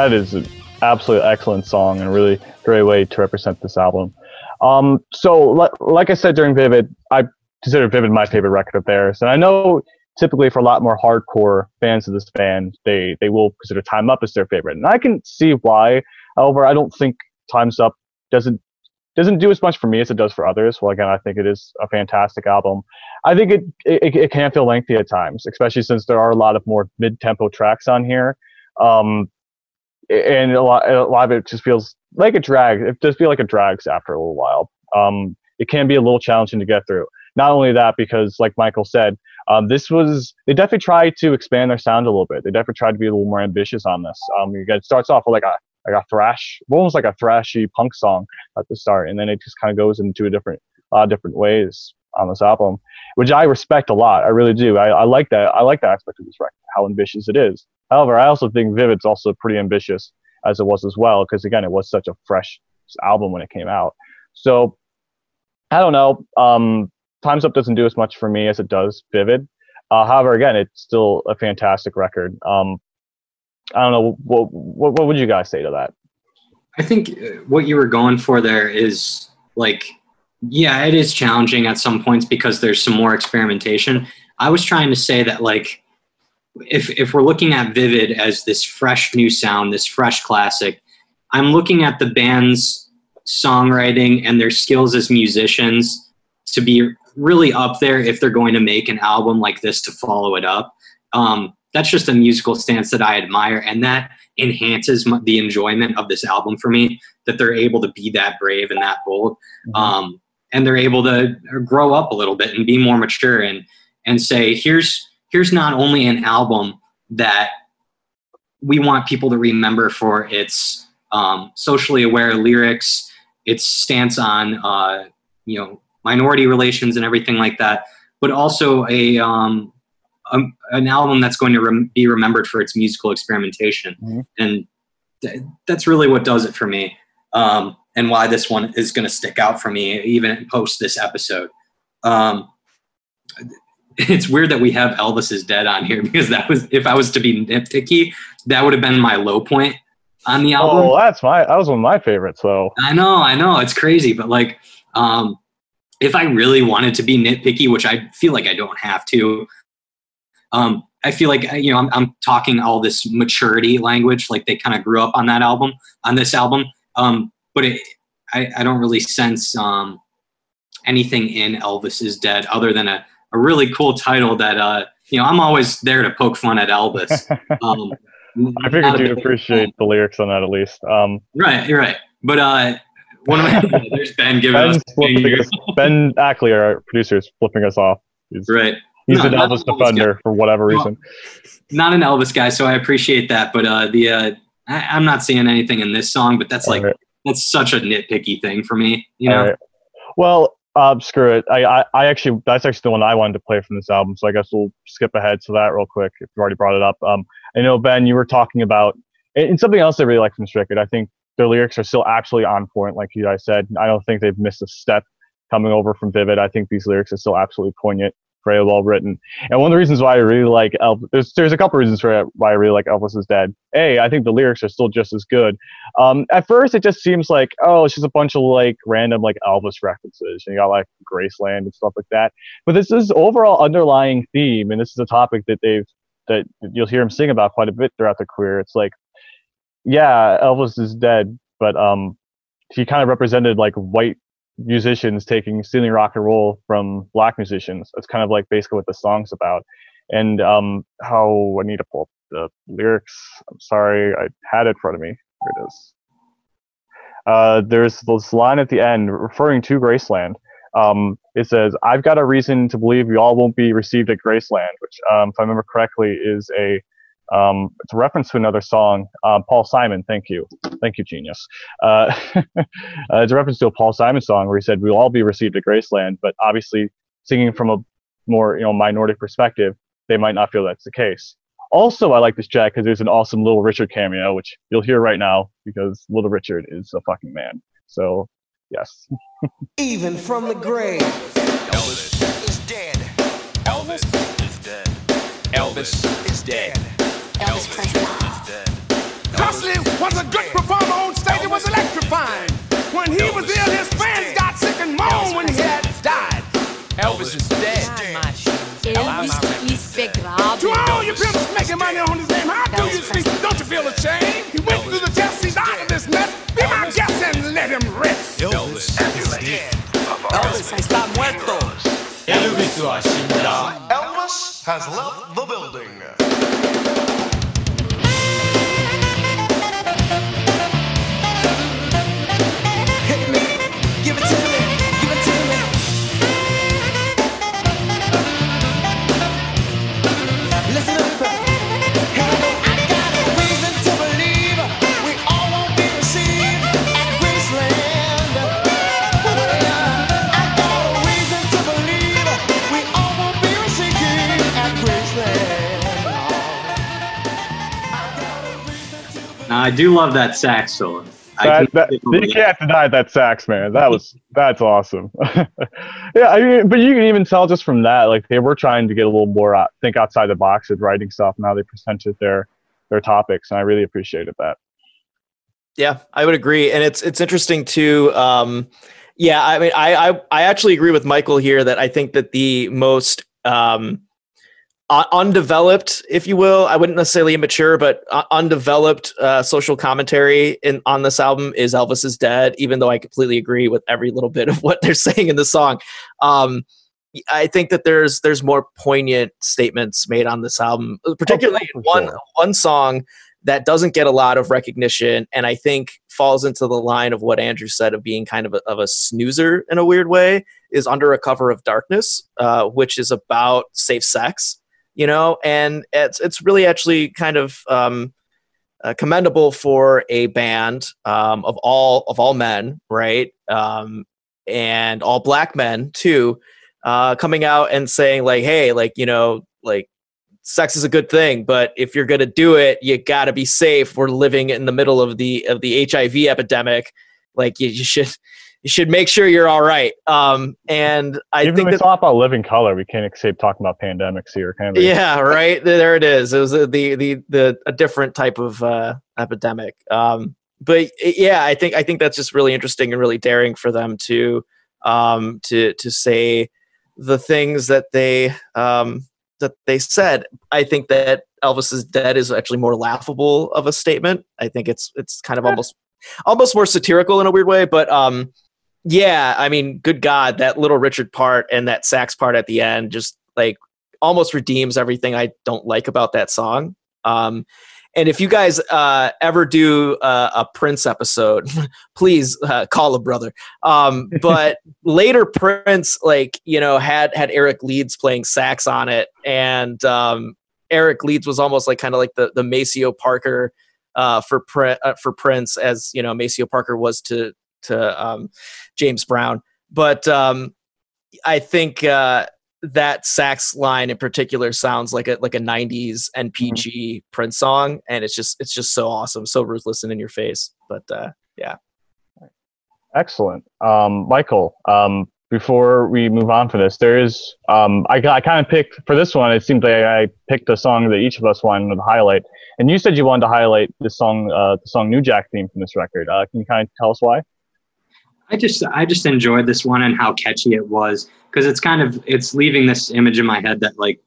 That is an absolutely excellent song and a really great way to represent this album. Um, so, li- like I said during Vivid, I consider Vivid my favorite record of theirs, and I know typically for a lot more hardcore fans of this band, they they will consider Time Up as their favorite, and I can see why. However, I don't think Time's Up doesn't doesn't do as much for me as it does for others. Well, again, I think it is a fantastic album. I think it it, it can feel lengthy at times, especially since there are a lot of more mid tempo tracks on here. Um, and a lot, a lot of it just feels like a drag. It does feel like it drags after a little while. Um, it can be a little challenging to get through. Not only that, because like Michael said, um, this was they definitely tried to expand their sound a little bit. They definitely tried to be a little more ambitious on this. Um, you get, it starts off with like a like a thrash, almost like a thrashy punk song at the start, and then it just kind of goes into a different, of different ways on this album, which I respect a lot. I really do. I, I like that. I like that aspect of this record, how ambitious it is. However, I also think Vivid's also pretty ambitious as it was as well, because again, it was such a fresh album when it came out. So I don't know. Um, Times Up doesn't do as much for me as it does Vivid. Uh, however, again, it's still a fantastic record. Um, I don't know. What, what, what would you guys say to that? I think uh, what you were going for there is like, yeah, it is challenging at some points because there's some more experimentation. I was trying to say that like, if if we're looking at Vivid as this fresh new sound, this fresh classic, I'm looking at the band's songwriting and their skills as musicians to be really up there if they're going to make an album like this to follow it up. Um, that's just a musical stance that I admire, and that enhances m- the enjoyment of this album for me. That they're able to be that brave and that bold, Mhm. um, and they're able to grow up a little bit and be more mature and and say, here's here's not only an album that we want people to remember for its um, socially aware lyrics, its stance on uh, you know minority relations and everything like that, but also a um, um, an album that's going to rem- be remembered for its musical experimentation, Mhm. and th- that's really what does it for me, um, and why this one is going to stick out for me even post this episode. Um, it's weird that we have Elvis is Dead on here because that was if I was to be nitpicky, that would have been my low point on the album. Oh, that's my that was one of my favorites though. I know, I know, it's crazy, but like, um, if I really wanted to be nitpicky, which I feel like I don't have to, um, I feel like you know I'm, I'm talking all this maturity language, like they kind of grew up on that album, on this album, um, but it, I, I don't really sense um, anything in Elvis is Dead other than a, a really cool title that uh, you know I'm always there to poke fun at Elvis. Um, I figured you'd appreciate the lyrics on that at least. Um, Right, you're right. But uh, one of my there's Ben giving us Ben's us, Ben Ackley, our producer, is flipping us off. He's, right. he's No, an Elvis Elvis defender for whatever No. reason. Not an Elvis guy, so I appreciate that. But uh, the uh, I, I'm not seeing anything in this song, but that's like All right, that's such a nitpicky thing for me. You know, right. Well, uh, screw it. I, I, I actually that's actually the one I wanted to play from this album. So I guess we'll skip ahead to that real quick if you already brought it up. Um, I know Ben, you were talking about and something else I really like from Strickett. I think their lyrics are still absolutely on point, like you guys said. I don't think they've missed a step coming over from Vivid. I think these lyrics are still absolutely poignant, very well written. And one of the reasons why I really like Elvis, there's, there's a couple reasons for why I really like Elvis is Dead. A, I think the lyrics are still just as good. Um, at first, it just seems like, oh, it's just a bunch of like random like Elvis references. And you got like Graceland and stuff like that. But this is overall underlying theme, and this is a topic that they've that you'll hear him sing about quite a bit throughout their career. It's like, yeah, Elvis is dead, but um, he kind of represented like white musicians taking stealing rock and roll from black musicians. That's kind of like basically what the song's about. And um, how I need to pull up the lyrics. I'm sorry, I had it in front of me. Here it is. Uh, there's this line at the end referring to Graceland. Um, it says, "I've got a reason to believe you all won't be received at Graceland," which, um, if I remember correctly, is a um, it's a reference to another song. Um, Paul Simon, thank you, thank you, genius. Uh, uh, it's a reference to a Paul Simon song where he said, "We'll all be received at Graceland," but obviously, singing from a more you know minority perspective, they might not feel that's the case. Also, I like this track because there's an awesome Little Richard cameo, which you'll hear right now because Little Richard is a fucking man. So, yes. Even from the grave. Elvis is dead. Elvis is dead. Elvis is dead. Elvis Presley. Presley was a good performer on stage. It was electrifying. When he was ill, his fans got sick and moaned when he had died. Elvis is dead. Elvis ist begraben. To all you pimps making money on his name, how do you speak? Don't you feel ashamed? He went through the test, he's out of this mess. Be my guest and let him rest. Elvis is dead. Elvis está muerto. Elvis has left the building. I do love that sax solo. That, that, you can't deny that sax, man. That was that's awesome. yeah, I mean, but you can even tell just from that, like they were trying to get a little more uh, think outside the box with writing stuff. And how they presented their their topics, and I really appreciated that. Yeah, I would agree, and it's it's interesting too. Um, yeah, I mean, I, I I actually agree with Michael here that I think that the most um, uh, undeveloped, if you will, I wouldn't necessarily immature, but uh, undeveloped uh, social commentary in on this album is Elvis is dead. Even though I completely agree with every little bit of what they're saying in the song, um, I think that there's there's more poignant statements made on this album, particularly for one sure. one song that doesn't get a lot of recognition and I think falls into the line of what Andrew said of being kind of a, of a snoozer in a weird way is Under a Cover of Darkness, uh, which is about safe sex, you know, and it's it's really actually kind of um, uh, commendable for a band um, of all of all men, right, um, and all black men too, uh, coming out and saying like, hey, like you know, like sex is a good thing, but if you're gonna do it, you gotta be safe. We're living in the middle of the of the HIV epidemic. Like you, you should you should make sure you're all right. Um, and I Even think when we that talk about living colour, we can't escape talking about pandemics here, can we? yeah, right. There it is. It was uh, the the the a different type of uh, epidemic. Um, but yeah, I think I think that's just really interesting and really daring for them to um, to to say the things that they um, that they said. I think that Elvis is dead is actually more laughable of a statement. I think it's it's kind of almost almost more satirical in a weird way, but um, yeah, I mean, good God, that little Richard part and that sax part at the end just like almost redeems everything I don't like about that song. Um, and if you guys uh, ever do uh, a Prince episode, please uh, call a brother. Um, but later, Prince, like you know, had had Eric Leeds playing sax on it, and um, Eric Leeds was almost like kind of like the the Maceo Parker uh, for uh, for Prince, as you know, Maceo Parker was to to um, James Brown. But um, I think uh, that sax line in particular sounds like a like a '90s NPG Prince song, and it's just it's just so awesome, so ruthless and in your face. But uh, yeah, Excellent. Um, Michael, um, before we move on for this, there is, um, I, I kind of picked, for this one, it seemed like I picked a song that each of us wanted to highlight. And you said you wanted to highlight the song, uh, the song New Jack theme from this record. Uh, can you kind of tell us why? I just I just enjoyed this one and how catchy it was because it's kind of it's leaving this image in my head that like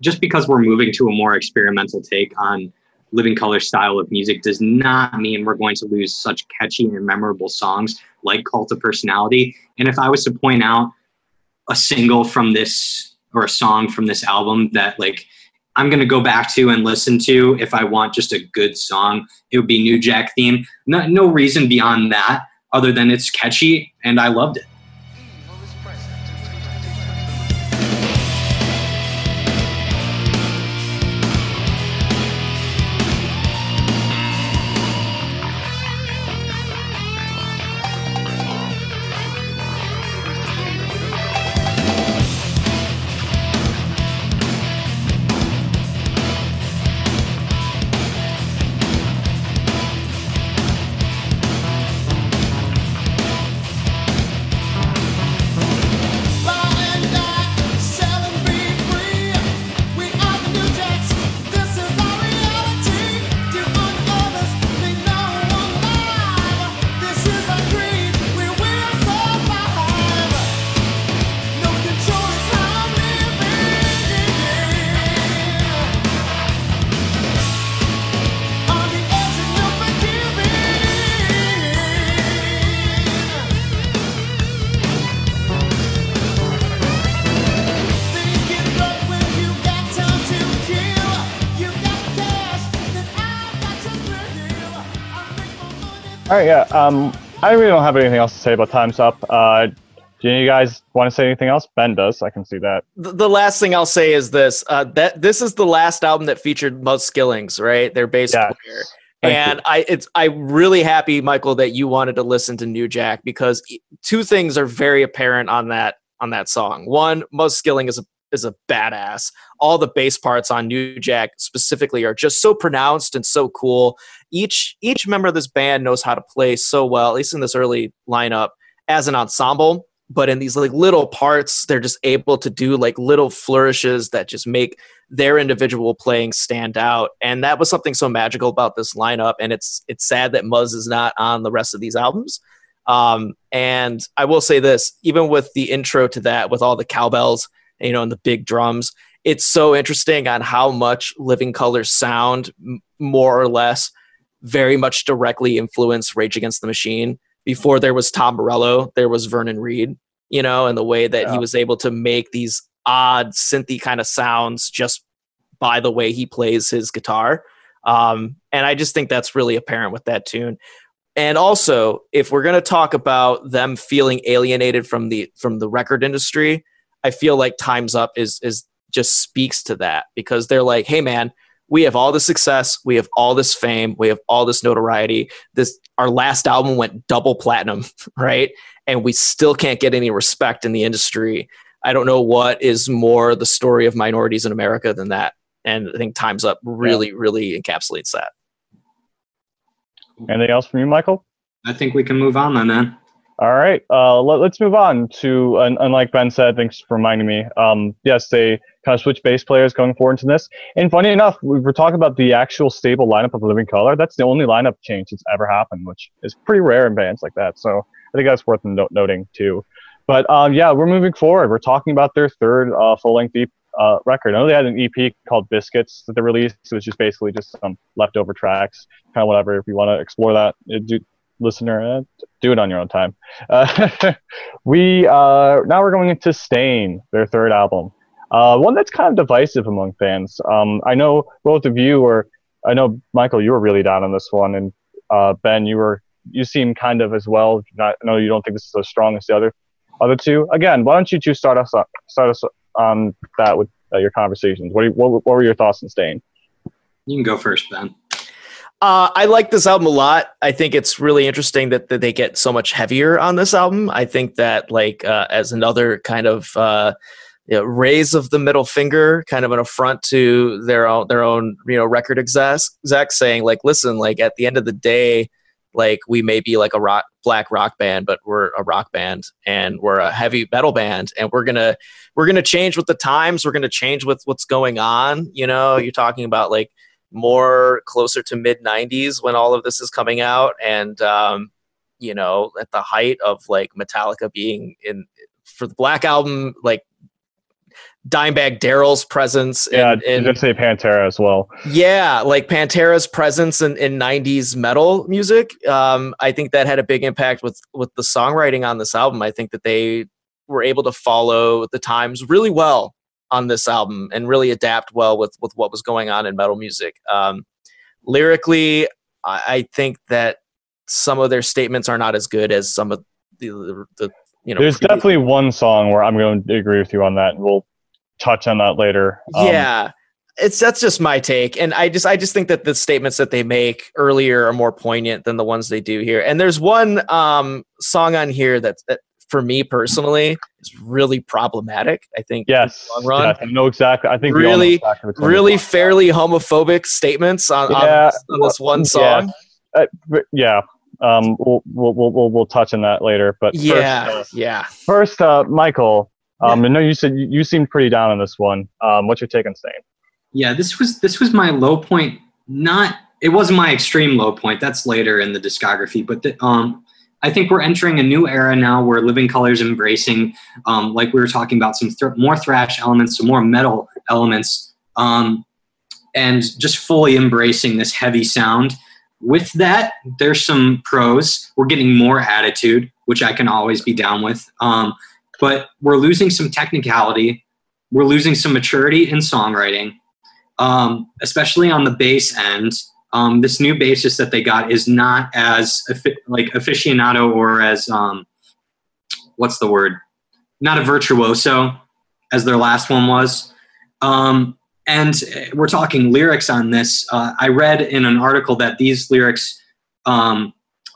just because we're moving to a more experimental take on living colour style of music does not mean we're going to lose such catchy and memorable songs like Cult of Personality. And if I was to point out a single from this or a song from this album that like I'm gonna go back to and listen to if I want just a good song, it would be New Jack theme. No, no reason beyond that other than it's catchy and I loved it. Right, yeah. Um, I really don't have anything else to say about Time's Up. Uh, do you guys want to say anything else? Ben does. I can see that. the, the last thing I'll say is this: uh, that this is the last album that featured Muzz Skillings, right? Their bass Yes. player. Thank and I it's I'm really happy, Michael, that you wanted to listen to New Jack because two things are very apparent on that on that song. One, Muzz Skilling is a is a badass. All the bass parts on New Jack specifically are just so pronounced and so cool. Each each member of this band knows how to play so well, at least in this early lineup, as an ensemble. but in these like little parts, they're just able to do like little flourishes that just make their individual playing stand out. And that was something so magical about this lineup. And it's it's sad that Muzz is not on the rest of these albums. Um, and I will say this, even with the intro to that, with all the cowbells, you know, and the big drums, it's so interesting on how much Living Colours sound, more or less, very much directly influenced Rage Against the Machine. Before there was Tom Morello, there was Vernon Reid, you know, and the way that he was able to make these odd synthy kind of sounds just by the way he plays his guitar. Um, and I just think that's really apparent with that tune. And also, if we're going to talk about them feeling alienated from the from the record industry, I feel like Times Up is is just speaks to that because they're like, "Hey man, we have all the success, we have all this fame, we have all this notoriety. This our last album went double platinum, right? And we still can't get any respect in the industry. I don't know what is more the story of minorities in America than that. And I think Times Up really, really encapsulates that. Anything else from you, Michael? I think we can move on then, man. All right, uh, let, us move on to, un, unlike Ben said, thanks for reminding me. Um, yes, they kind of switch bass players going forward into this. And funny enough, we were talking about the actual stable lineup of Living Colour. That's the only lineup change that's ever happened, which is pretty rare in bands like that. So I think that's worth no- noting too. But um, yeah, we're moving forward. We're talking about their third uh, full-length EP, uh, record. I know they had an EP called Biscuits that they released. It was just basically just some leftover tracks, kind of whatever. If you want to explore that, do, listener, uh, do it on your own time. Uh, we uh, now we're going into Stain, their third album, uh, one that's kind of divisive among fans. Um, I know both of you were. I know Michael, you were really down on this one, and uh, Ben, you were. You seem kind of as well. Not, know you don't think this is as strong as the other other two. Again, why don't you two start us up, start us on that with uh, your conversations? What, what what were your thoughts on Stain? You can go first, Ben. Uh, I like this album a lot. I think it's really interesting that, that they get so much heavier on this album. I think that like uh, as another kind of uh, you know, raise of the middle finger, kind of an affront to their own their own you know record execs, saying like, listen, like at the end of the day, like we may be like a rock black rock band, but we're a rock band and we're a heavy metal band, and we're gonna we're gonna change with the times. We're gonna change with what's going on. You know, you're talking about like more closer to mid 90s when all of this is coming out. And um, you know at the height of like metallica being in for the black album like Dimebag Darrell's presence Yeah, in- just say Pantera as well. yeah like pantera's presence in, in 90s metal music um, i think that had a big impact with with the songwriting on this album. I think that they were able to follow the times really well on this album and really adapt well with with what was going on in metal music. Um, lyrically I, I think that some of their statements are not as good as some of the, the, the you know There's definitely one song where I'm going to agree with you on that, and we'll touch on that later. Um, yeah. It's that's just my take. And i just i just think that the statements that they make earlier are more poignant than the ones they do here. And there's one um song on here that, that for me personally is really problematic i think in the Yes. long run yes, I know exactly. I think we all know Really- exactly really fairly homophobic statements on, on Yeah, this- on, this one song about. Uh, yeah. Um, we'll, we'll we'll we'll we'll touch on that later. But first, yeah uh, yeah first, uh, Michael. Um, I know you said you, you seemed pretty down on this one. Um, what's your take on Stain? Yeah, this was this was my low point. Not it wasn't my extreme low point. That's later in the discography. But the, um, I think we're entering a new era now where Living Colours embracing, um, like we were talking about, some thr more thrash elements, some more metal elements, um, and just fully embracing this heavy sound. With that, there's some pros. We're getting more attitude, which I can always be down with. Um, but we're losing some technicality. We're losing some maturity in songwriting um, especially on the bass end. Um, this new bassist that they got is not as like aficionado or as um, what's the word? Not a virtuoso as their last one was. Um, and uh, we're talking lyrics on this. Uh, I read in an article that these lyrics um,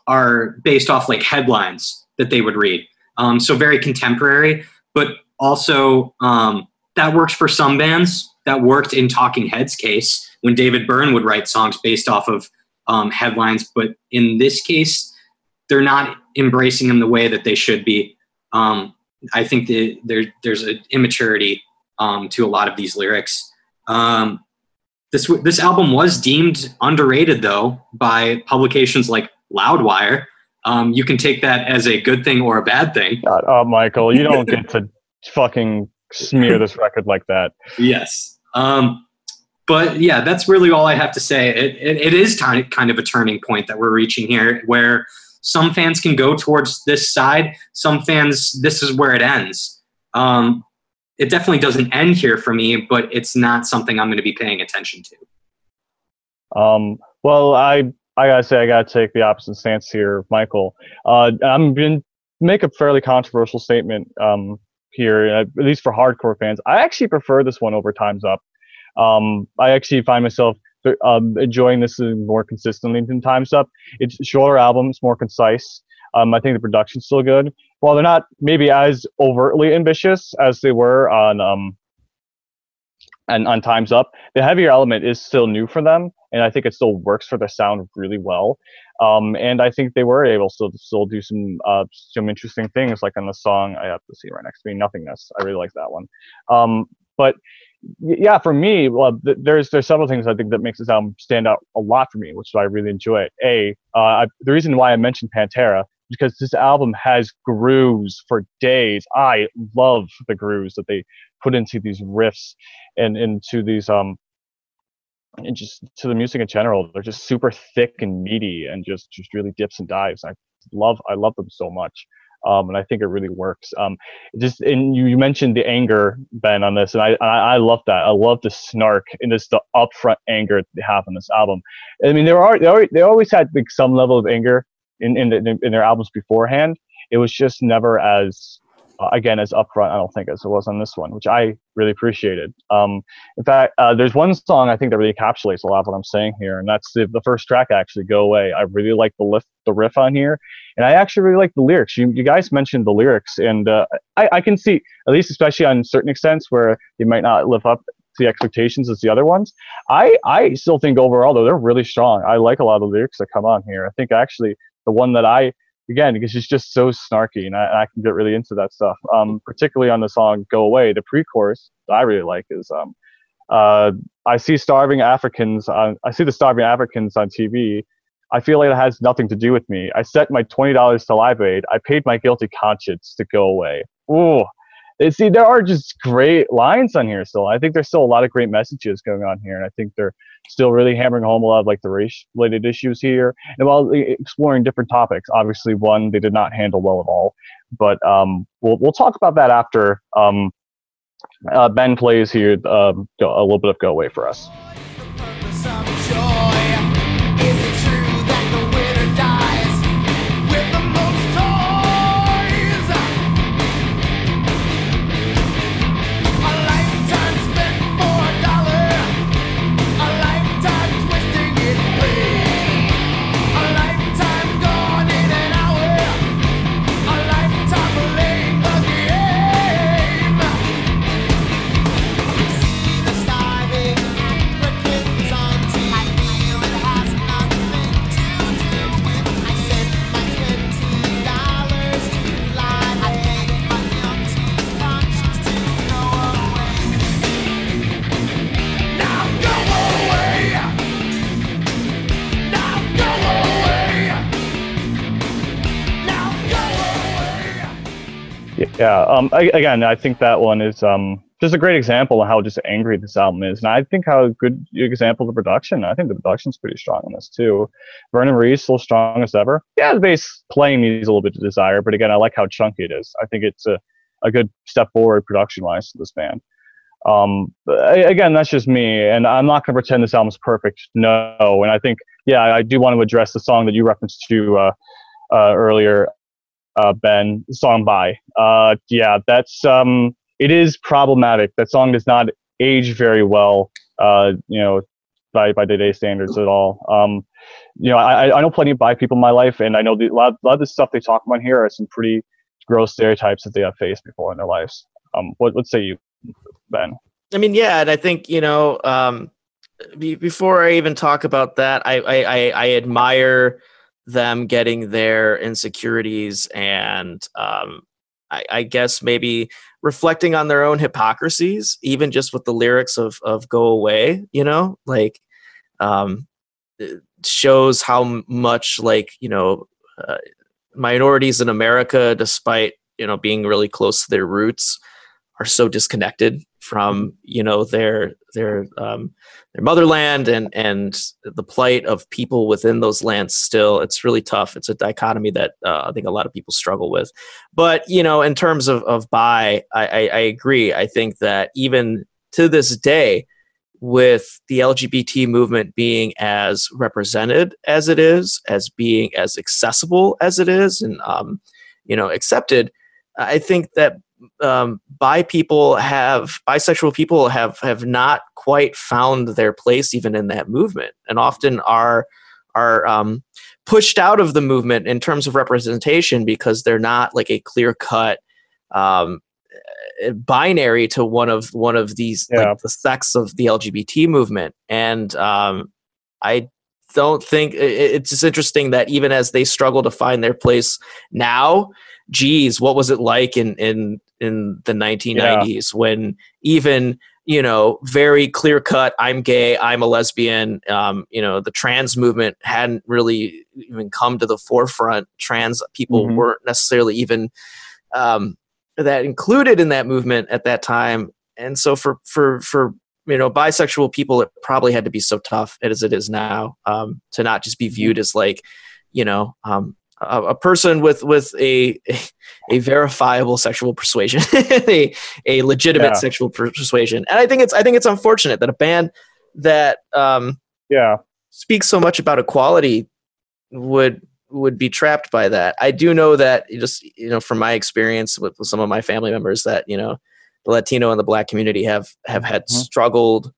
are based off like headlines that they would read. Um, so very contemporary, but also um, that works for some bands. That worked in Talking Heads case when David Byrne would write songs based off of um, headlines. But in this case, they're not embracing them the way that they should be. Um, I think that there there's an immaturity um, to a lot of these lyrics. Um, this this album was deemed underrated though by publications like Loudwire. Um, you can take that as a good thing or a bad thing. God, oh, Michael, you don't get to fucking smear this record like that. Yes. Um, but yeah, that's really all I have to say. It, it, it is kind of, a turning point that we're reaching here where some fans can go towards this side. Some fans, this is where it ends. Um, it definitely doesn't end here for me, but it's not something I'm going to be paying attention to. Um, well, I I gotta say I gotta take the opposite stance here, Michael. Uh, I'm to make a fairly controversial statement um, here, at least for hardcore fans. I actually prefer this one over Times Up. Um, I actually find myself um, enjoying this more consistently than Times Up. It's shorter album, it's more concise. Um, I think the production's still good. While they're not maybe as overtly ambitious as they were on um, and on Times Up, the heavier element is still new for them, and I think it still works for their sound really well. Um, and I think they were able to still do some uh, some interesting things, like on the song I have to see right next to me, "Nothingness." I really like that one. Um, but yeah, for me, well, th- there's there's several things I think that makes this album stand out a lot for me, which I really enjoy. It. A, uh, I, the reason why I mentioned Pantera because this album has grooves for days. I love the grooves that they put into these riffs and into these um and just to the music in general. They're just super thick and meaty and just just really dips and dives. I love I love them so much. Um, and I think it really works. Um, just and you, you mentioned the anger, Ben, on this, and I, I I love that. I love the snark and this the upfront anger they have on this album. I mean, there are they always, they always had like some level of anger in in, the, in their albums beforehand. It was just never as uh, again as upfront. I don't think as it was on this one, which I really appreciated. Um, in fact, uh, there's one song I think that really encapsulates a lot of what I'm saying here, and that's the, the first track. Actually, "Go Away." I really like the lift, the riff on here, and I actually really like the lyrics. You, you guys mentioned the lyrics, and uh, I, I can see at least, especially on certain extents where they might not live up to the expectations as the other ones. I I still think overall though they're really strong. I like a lot of the lyrics that come on here. I think actually the one that I again because she's just so snarky and I, I can get really into that stuff. Um, particularly on the song "Go Away," the pre-chorus I really like is um, uh, I see starving Africans on I see the starving Africans on TV. I feel like it has nothing to do with me. I set my twenty dollars to Live Aid. I paid my guilty conscience to go away. Ooh. See, there are just great lines on here still. I think there's still a lot of great messages going on here, and I think they're still really hammering home a lot of like the race-related issues here, and while e- exploring different topics. Obviously, one they did not handle well at all, but um, we'll we'll talk about that after um, uh, Ben plays here um, a little bit of "Go Away" for us. Yeah. Um. I, again, I think that one is um just a great example of how just angry this album is, and I think how good example the production. I think the production's pretty strong in this too. Vernon Reid's still strong as ever. Yeah, the bass playing needs a little bit to desire, but again, I like how chunky it is. I think it's a a good step forward production wise to this band. Um, again, that's just me, and I'm not going to pretend this album's perfect. No, and I think, yeah, I do want to address the song that you referenced to uh, uh, earlier, uh, Ben, song "Bi." Uh, yeah, that's um, it is problematic. That song does not age very well, uh, you know, by by today's standards at all. Um, you know, I, I know plenty of bi people in my life, and I know the, a, lot, a lot of the stuff they talk about here are some pretty gross stereotypes that they have faced before in their lives. Um, what what say you, Ben? I mean, yeah, and I think you know, um, be, before I even talk about that, I, I I I admire them getting their insecurities and um, I, I guess maybe reflecting on their own hypocrisies, even just with the lyrics of of "Go Away," you know, like um, shows how much like you know uh, minorities in America, despite you know being really close to their roots, are so disconnected from you know their their um, their motherland and and the plight of people within those lands. Still, it's really tough. It's a dichotomy that uh, I think a lot of people struggle with. But you know, in terms of of Bi, I, I, I agree. I think that even to this day, with the LGBT movement being as represented as it is, as being as accessible as it is, and um, you know accepted, I think that um, bi people have bisexual people have have not quite found their place even in that movement, and often are are um, pushed out of the movement in terms of representation because they're not like a clear cut um, binary to one of one of these Yeah. like the sects of the LGBT movement, and um, I don't think it's just interesting that even as they struggle to find their place now, geez, what was it like in in in the 1990s when even you know very clear cut i'm gay i'm a lesbian um, you know the trans movement hadn't really even come to the forefront. Trans people Mhm. weren't necessarily even um, that included in that movement at that time. And so for for for you know bisexual people it probably had to be so tough as it is now um, to not just be viewed as like you know um, a, a person with with a a verifiable sexual persuasion a, a legitimate Yeah. sexual persuasion and i think it's i think it's unfortunate that a band that um, Yeah. speaks so much about equality would would be trapped by that. I do know that just you know from my experience with, with some of my family members that you know the Latino and the Black community have have had Mhm. struggled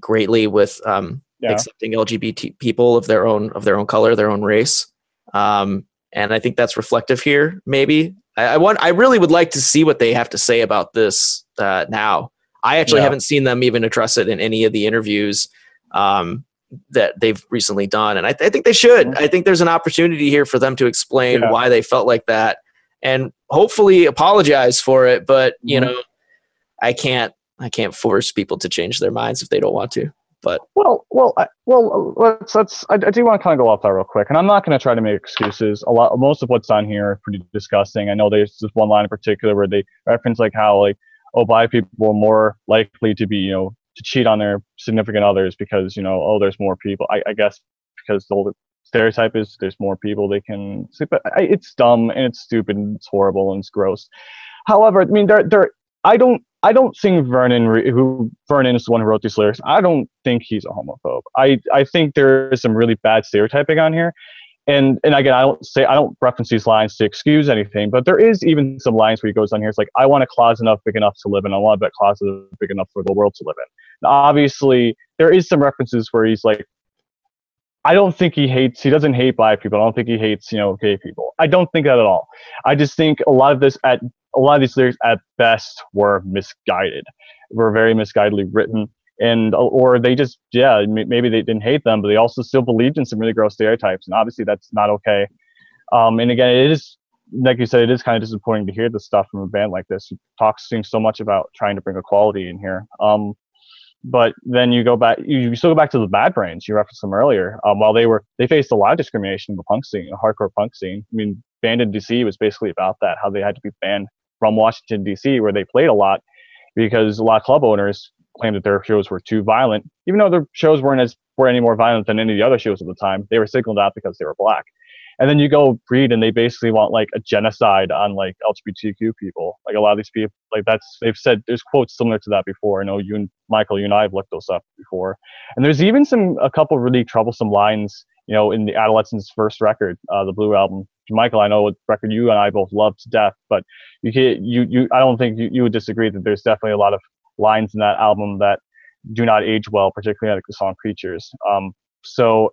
greatly with um, Yeah. accepting LGBT people of their own of their own color, their own race, um, and I think that's reflective here. Maybe I, I want I really would like to see what they have to say about this uh, now. I actually Yeah. haven't seen them even address it in any of the interviews. Um, that they've recently done. And I, I think they should. I think there's an opportunity here for them to explain Yeah. why they felt like that and hopefully apologize for it. But, you Mhm. know, I can't, I can't force people to change their minds if they don't want to. But Well, well, I, well. Uh, let's let's. I, I do want to kind of go off that real quick, and I'm not going to try to make excuses. A lot, most of what's on here are pretty disgusting. I know there's this one line in particular where they reference like how like oh, bi people are more likely to be you know to cheat on their significant others because you know oh, there's more people. I, I guess because the stereotype is there's more people they can. But I, it's dumb and it's stupid and it's horrible and it's gross. However, I mean, there, there. I don't. I don't think Vernon, who Vernon is the one who wrote these lyrics. I don't think he's a homophobe. I, I think there is some really bad stereotyping on here, and and again, I don't say I don't reference these lines to excuse anything, but there is even some lines where he goes on here. It's like I want a closet enough big enough to live in. I want a closet big enough for the world to live in. Now, obviously, there is some references where he's like, I don't think he hates. He doesn't hate black people. I don't think he hates you know gay people. I don't think that at all. I just think a lot of this at a lot of these lyrics at best were misguided, were very misguidedly written, and or they just yeah maybe they didn't hate them, but they also still believed in some really gross stereotypes, and obviously that's not okay. Um, and again, it is like you said, it is kind of disappointing to hear this stuff from a band like this who talks so much about trying to bring equality in here. Um, but then you go back, you, you still go back to the Bad Brains. You referenced them earlier. Um, while they were, they faced a lot of discrimination in the punk scene, the hardcore punk scene. I mean, banned in DC was basically about that, how they had to be banned from Washington DC, where they played a lot, because a lot of club owners claimed that their shows were too violent, even though their shows weren't as were any more violent than any of the other shows at the time. They were singled out because they were black. And then you go read, and they basically want like a genocide on like LGBTQ people. Like a lot of these people, like that's they've said there's quotes similar to that before. I know you and Michael, you and I have looked those up before. And there's even some a couple really troublesome lines, you know, in the Adolescents' first record, uh, the Blue album. Michael, I know what record you and I both love to death, but you can't, you you I don't think you, you would disagree that there's definitely a lot of lines in that album that do not age well, particularly like the song Creatures. Um, so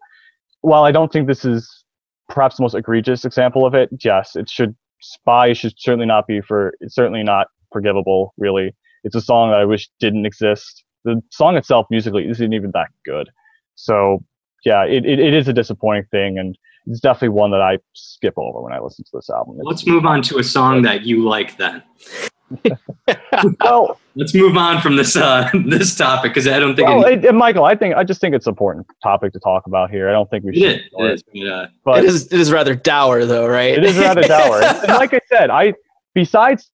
while I don't think this is perhaps the most egregious example of it, yes, it should spy should certainly not be for it's certainly not forgivable, really. It's a song that I wish didn't exist. The song itself musically isn't even that good. So yeah, it, it, it is a disappointing thing, and it's definitely one that I skip over when I listen to this album. Let's move on to a song that you like then. well, Let's move on from this uh, this topic because I don't think well it, it, and Michael, I think I just think it's an important topic to talk about here. I don't think we should. is. ignore It is. But, uh, But it is it is rather dour though, right? it is rather dour. and like I said, I besides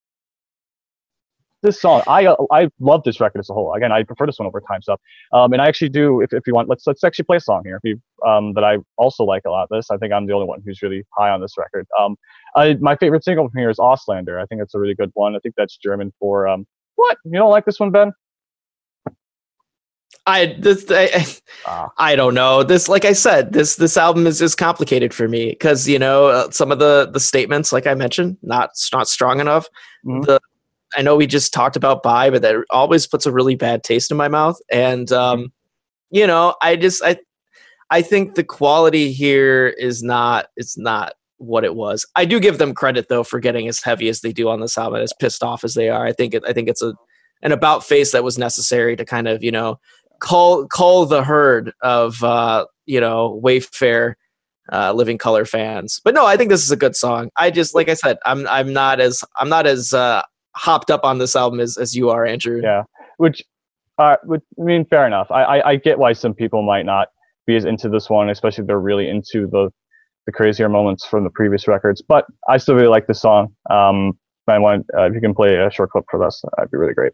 this song, I uh, I love this record as a whole. Again, I prefer this one over Times Up. Um, and I actually do. If, if you want, let's let's actually play a song here. If you um that I also like a lot. This I think I'm the only one who's really high on this record. Um, I, my favorite single from here is Auslander. I think it's a really good one. I think that's German for um. What you don't like this one, Ben? I this I, Ah. I don't know this like I said this this album is is complicated for me because you know uh, some of the the statements like I mentioned not not strong enough. Mhm. The I know we just talked about Bi, but that always puts a really bad taste in my mouth. And um, you know, I just I I think the quality here is not it's not what it was. I do give them credit though for getting as heavy as they do on this album, as pissed off as they are. I think it, I think it's a an about face that was necessary to kind of you know call call the herd of uh, you know Wayfair uh, Living Colour fans. But no, I think this is a good song. I just like I said, I'm I'm not as I'm not as uh, hopped up on this album as, as you are, Andrew. Yeah, which, uh, which I mean, fair enough. I, I I get why some people might not be as into this one, especially if they're really into the the crazier moments from the previous records. But I still really like this song. Um, I want uh, if you can play a short clip for this, that'd be really great.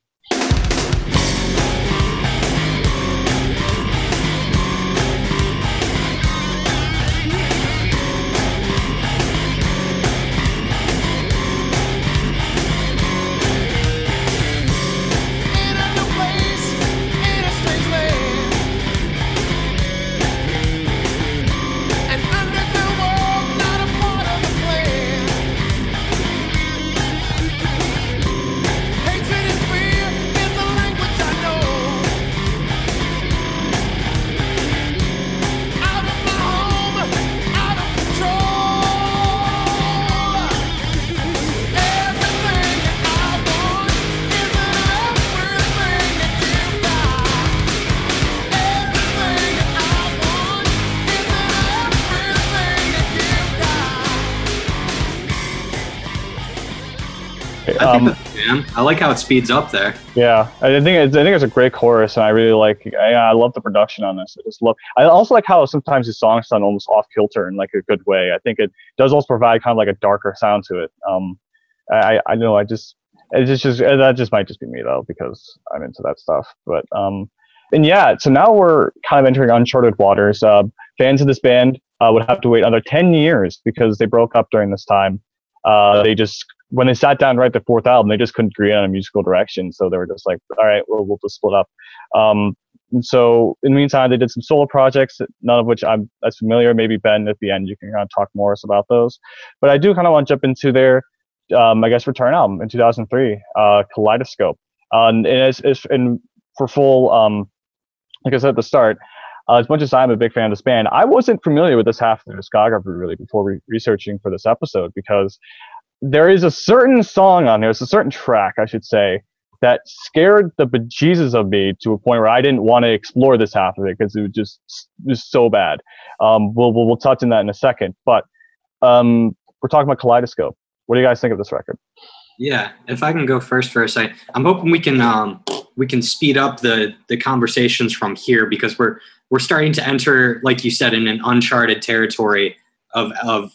Jam. I like how it speeds up there. yeah, I think it's, I think it's a great chorus, and I really like. I, I love the production on this. I just love. I also like how sometimes the songs sound almost off kilter in like a good way. I think it does also provide kind of like a darker sound to it. Um, I I know I just it's just, that just might just be me though because I'm into that stuff. But um, and yeah, so now we're kind of entering uncharted waters. Uh, fans of this band uh, would have to wait another ten years because they broke up during this time. Uh, they just when they sat down to write the fourth album, they just couldn't agree on a musical direction. So they were just like, all right, well, we'll just split up. Um, and so in the meantime, they did some solo projects, none of which I'm as familiar. Maybe Ben at the end, you can kind of talk more about those. But I do kind of want to jump into their, um, I guess, return album in 2003, uh, Kaleidoscope. Uh, and it's and for full, um, like I said at the start, uh, as much as I'm a big fan of this band, I wasn't familiar with this half of their discography really before re- researching for this episode because there is a certain song on there, it's a certain track, I should say, that scared the bejesus of me to a point where I didn't want to explore this half of it because it was just was so bad. Um, we'll, we'll we'll touch on that in a second, but um, we're talking about Kaleidoscope. What do you guys think of this record? Yeah, if I can go first for a second, I'm hoping we can um, we can speed up the the conversations from here because we're we're starting to enter, like you said, in an uncharted territory of of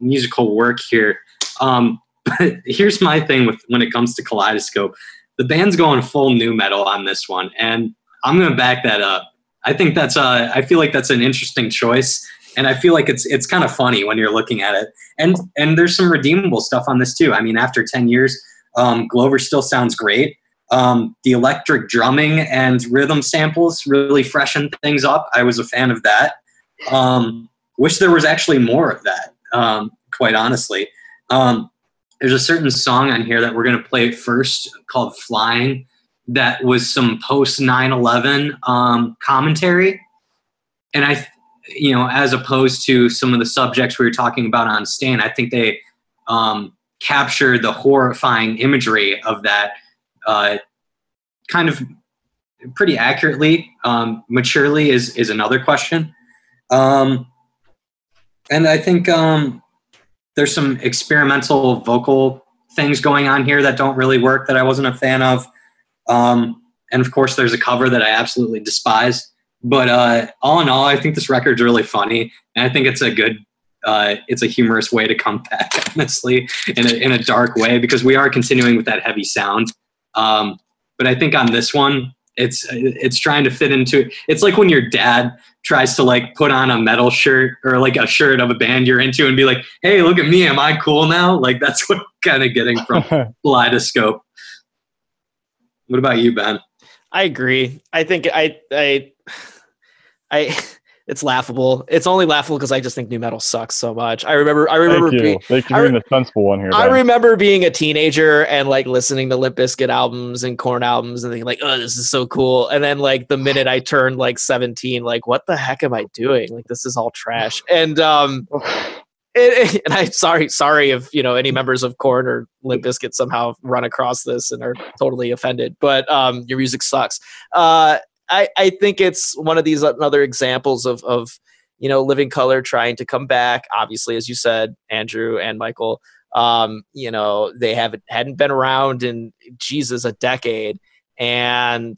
musical work here. Um, but here's my thing with when it comes to Kaleidoscope, the band's going full nu metal on this one, and I'm gonna back that up. I think that's uh, I feel like that's an interesting choice, and I feel like it's it's kind of funny when you're looking at it and and there's some redeemable stuff on this too. I mean, after ten years, um, Glover still sounds great. Um, the electric drumming and rhythm samples really freshen things up. I was a fan of that. Um, wish there was actually more of that. Um, quite honestly, um, there's a certain song on here that we're gonna play first called "Flying." That was some post 9/11 um, commentary, and I you know, as opposed to some of the subjects we were talking about on Stain, I think they um, capture the horrifying imagery of that uh, kind of pretty accurately. Um, maturely is is another question, Um, and I think um, there's some experimental vocal things going on here that don't really work that I wasn't a fan of. Um, and of course, there's a cover that I absolutely despise. But uh, all in all, I think this record's really funny, and I think it's a good, uh, it's a humorous way to come back, honestly, in a, in a dark way because we are continuing with that heavy sound. Um, but I think on this one, it's it's trying to fit into. It's like when your dad tries to like put on a metal shirt or like a shirt of a band you're into and be like, "Hey, look at me, am I cool now?" Like that's what I'm kind of getting from Kaleidoscope. What about you, Ben? I agree. I think I I I it's laughable. It's only laughable because I just think nu metal sucks so much. I remember I remember Thank you. being, Thank you I for re- being the sensible one here. I remember being a teenager and like listening to Limp Bizkit albums and Korn albums and thinking like, oh, this is so cool. And then like the minute I turned like 17, like, what the heck am I doing? Like this is all trash. And um it, it- and I'm sorry, sorry if you know any members of Korn or Limp Bizkit somehow run across this and are totally offended. But um, your music sucks. Uh, I I think it's one of these other examples of of you know Living Colour trying to come back. Obviously, as you said, Andrew and Michael. Um, you know they haven't hadn't been around in Jesus a decade, and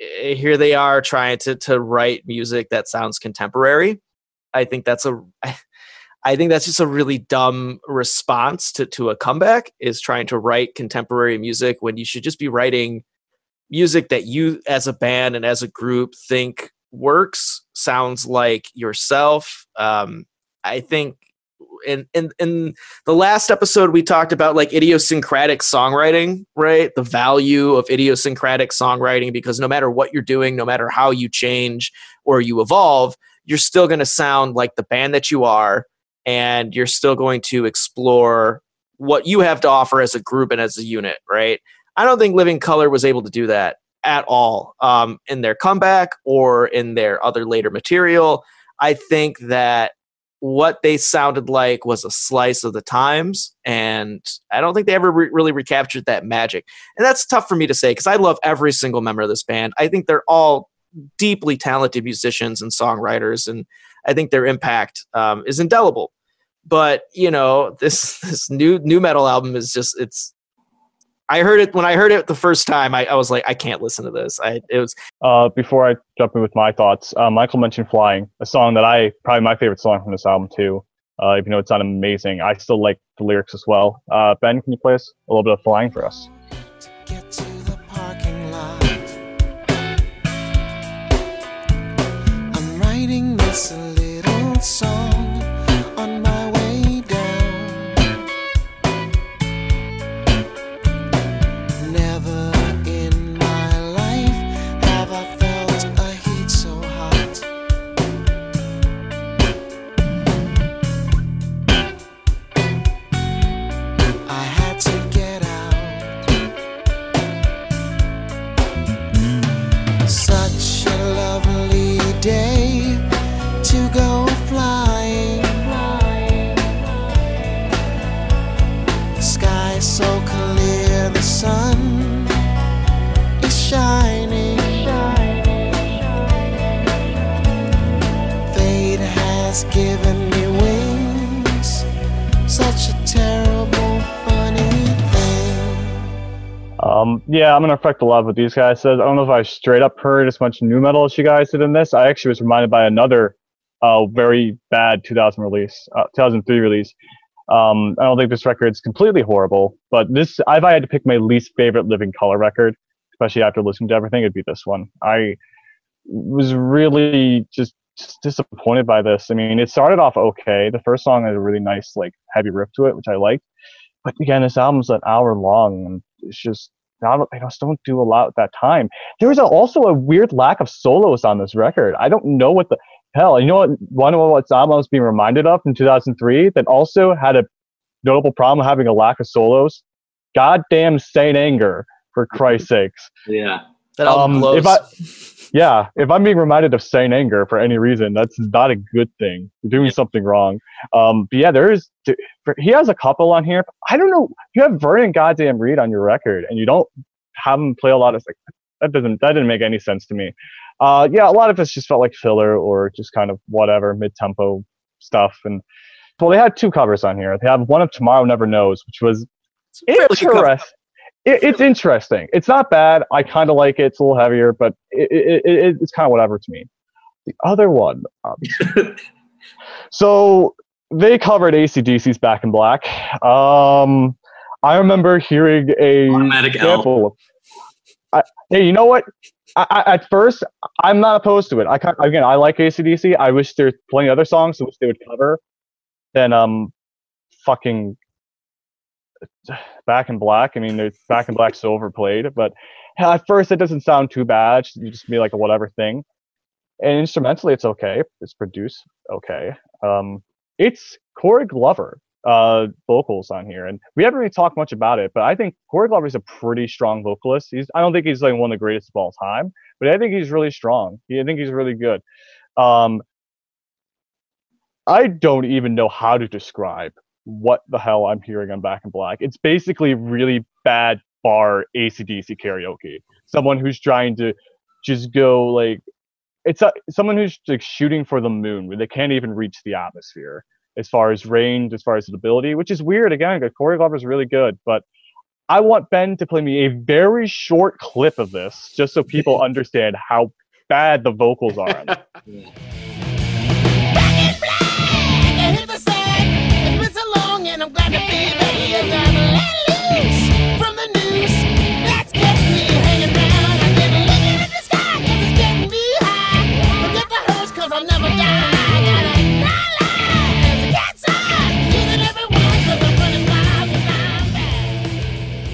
eh, here they are trying to to write music that sounds contemporary. I think that's a I think that's just a really dumb response to, to a comeback is trying to write contemporary music when you should just be writing music that you as a band and as a group think works, sounds like yourself. Um, I think in, in in the last episode we talked about like idiosyncratic songwriting, right? The value of idiosyncratic songwriting because no matter what you're doing, no matter how you change or you evolve, you're still going to sound like the band that you are and you're still going to explore what you have to offer as a group and as a unit, right? I don't think Living Colour was able to do that at all um, in their comeback or in their other later material. I think that what they sounded like was a slice of the times, and I don't think they ever re- really recaptured that magic. And that's tough for me to say because I love every single member of this band. I think they're all deeply talented musicians and songwriters, and I think their impact um, is indelible. But you know, this this new new metal album is just it's. I heard it when I heard it the first time. I, I was like, I can't listen to this. I it was Uh, before I jump in with my thoughts, uh, Michael mentioned "Flying," a song that I probably my favorite song from this album too. Uh, even though it's not amazing, I still like the lyrics as well. Uh, ben, can you play us a little bit of "Flying" for us? Get to Um, yeah, I'm gonna affect a lot of what these guys said. I don't know if I straight up heard as much nu metal as you guys did in this. I actually was reminded by another uh, very bad 2000 release, uh, 2003 release. Um, I don't think this record is completely horrible, but this, if I had to pick my least favorite Living Colour record, especially after listening to everything, it'd be this one. I was really just just disappointed by this. I mean, it started off okay. The first song had a really nice, like, heavy riff to it, which I liked. But again, this album's an hour long, and it's just not. They just don't do a lot at that time. There's a, also a weird lack of solos on this record. I don't know what the hell. You know what? One of what album I was being reminded of in 2003 that also had a notable problem having a lack of solos. Goddamn Saint Anger, for Christ's sakes. Yeah. that album Um, blows. if I, yeah, if I'm being reminded of Saint Anger for any reason, that's not a good thing. You're doing something wrong. Um, but yeah, there is. He has a couple on here. I don't know. You have Vernon goddamn Reid on your record, and you don't have him play a lot of like that doesn't that didn't make any sense to me. Uh, yeah, a lot of this just felt like filler or just kind of whatever mid tempo stuff. And well, they had two covers on here. They have one of Tomorrow Never Knows, which was interesting. It, it's interesting. It's not bad. I kind of like it. It's a little heavier, but it, it, it, it's kind of whatever to me. The other one, um, so they covered ACDC's Back in Black. Um, I remember hearing a Automatic sample. Of, I, hey, you know what? I, I, at first, I'm not opposed to it. I again, I like ACDC. I wish there's plenty of other songs to which they would cover than um, fucking Back in Black. I mean, there's Back in black silver overplayed, but at first it doesn't sound too bad. You just be like a whatever thing. And instrumentally, it's okay. It's produced okay. Um, it's Corey Glover uh, vocals on here, and we haven't really talked much about it, but I think Corey Glover is a pretty strong vocalist. He's I don't think he's like one of the greatest of all time, but I think he's really strong. He, I think he's really good. Um, I don't even know how to describe what the hell I'm hearing on Back in Black. It's basically really bad bar ACDC karaoke. Someone who's trying to just go like it's a, someone who's like shooting for the moon where they can't even reach the atmosphere as far as range, as far as ability, which is weird again because Corey Glover's really good, but I want Ben to play me a very short clip of this just so people understand how bad the vocals are.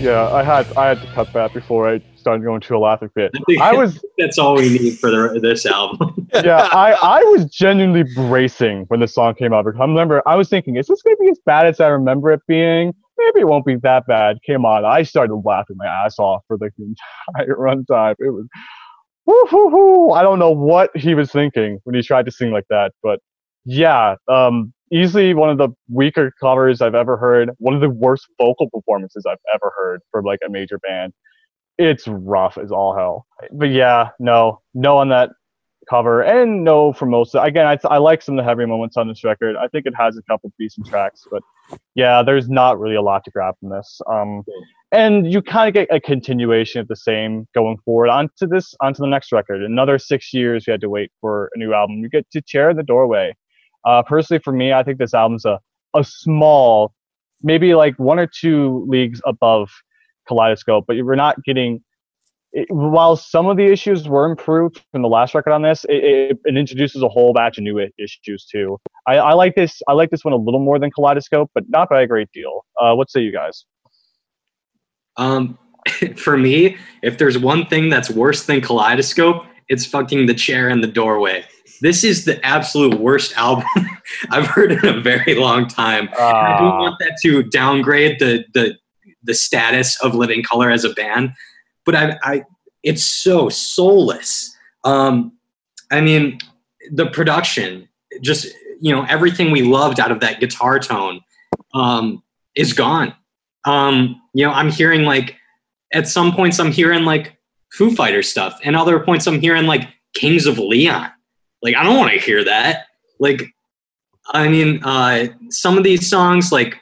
Yeah, I had I had to cut that before I started going to a laughing fit. I was that's all we need for the, this album. yeah, I, I was genuinely bracing when the song came out. because I remember I was thinking, is this gonna be as bad as I remember it being? Maybe it won't be that bad. Came on, I started laughing my ass off for like the entire runtime. It was woo hoo hoo. I don't know what he was thinking when he tried to sing like that, but yeah, um, easily one of the weaker covers I've ever heard. One of the worst vocal performances I've ever heard from like a major band. It's rough as all hell. But yeah, no, no on that cover and no for most of again I, I like some of the heavy moments on this record i think it has a couple decent tracks but yeah there's not really a lot to grab from this um and you kind of get a continuation of the same going forward onto this onto the next record another six years we had to wait for a new album you get to chair in the doorway uh personally for me i think this album's a a small maybe like one or two leagues above kaleidoscope but we're not getting it, while some of the issues were improved from the last record on this, it, it, it introduces a whole batch of new issues too. I, I like this. I like this one a little more than Kaleidoscope, but not by a great deal. Uh, what say you guys? Um, for me, if there's one thing that's worse than Kaleidoscope, it's fucking the chair in the doorway. This is the absolute worst album I've heard in a very long time. I don't Uh, want that to downgrade the the the status of Living Colour as a band, but I, I it's so soulless. Um, I mean, the production, just you know, everything we loved out of that guitar tone, um, is gone. Um, you know, I'm hearing like at some points I'm hearing like Foo Fighter stuff, and other points I'm hearing like Kings of Leon. Like I don't want to hear that. Like, I mean, uh, some of these songs like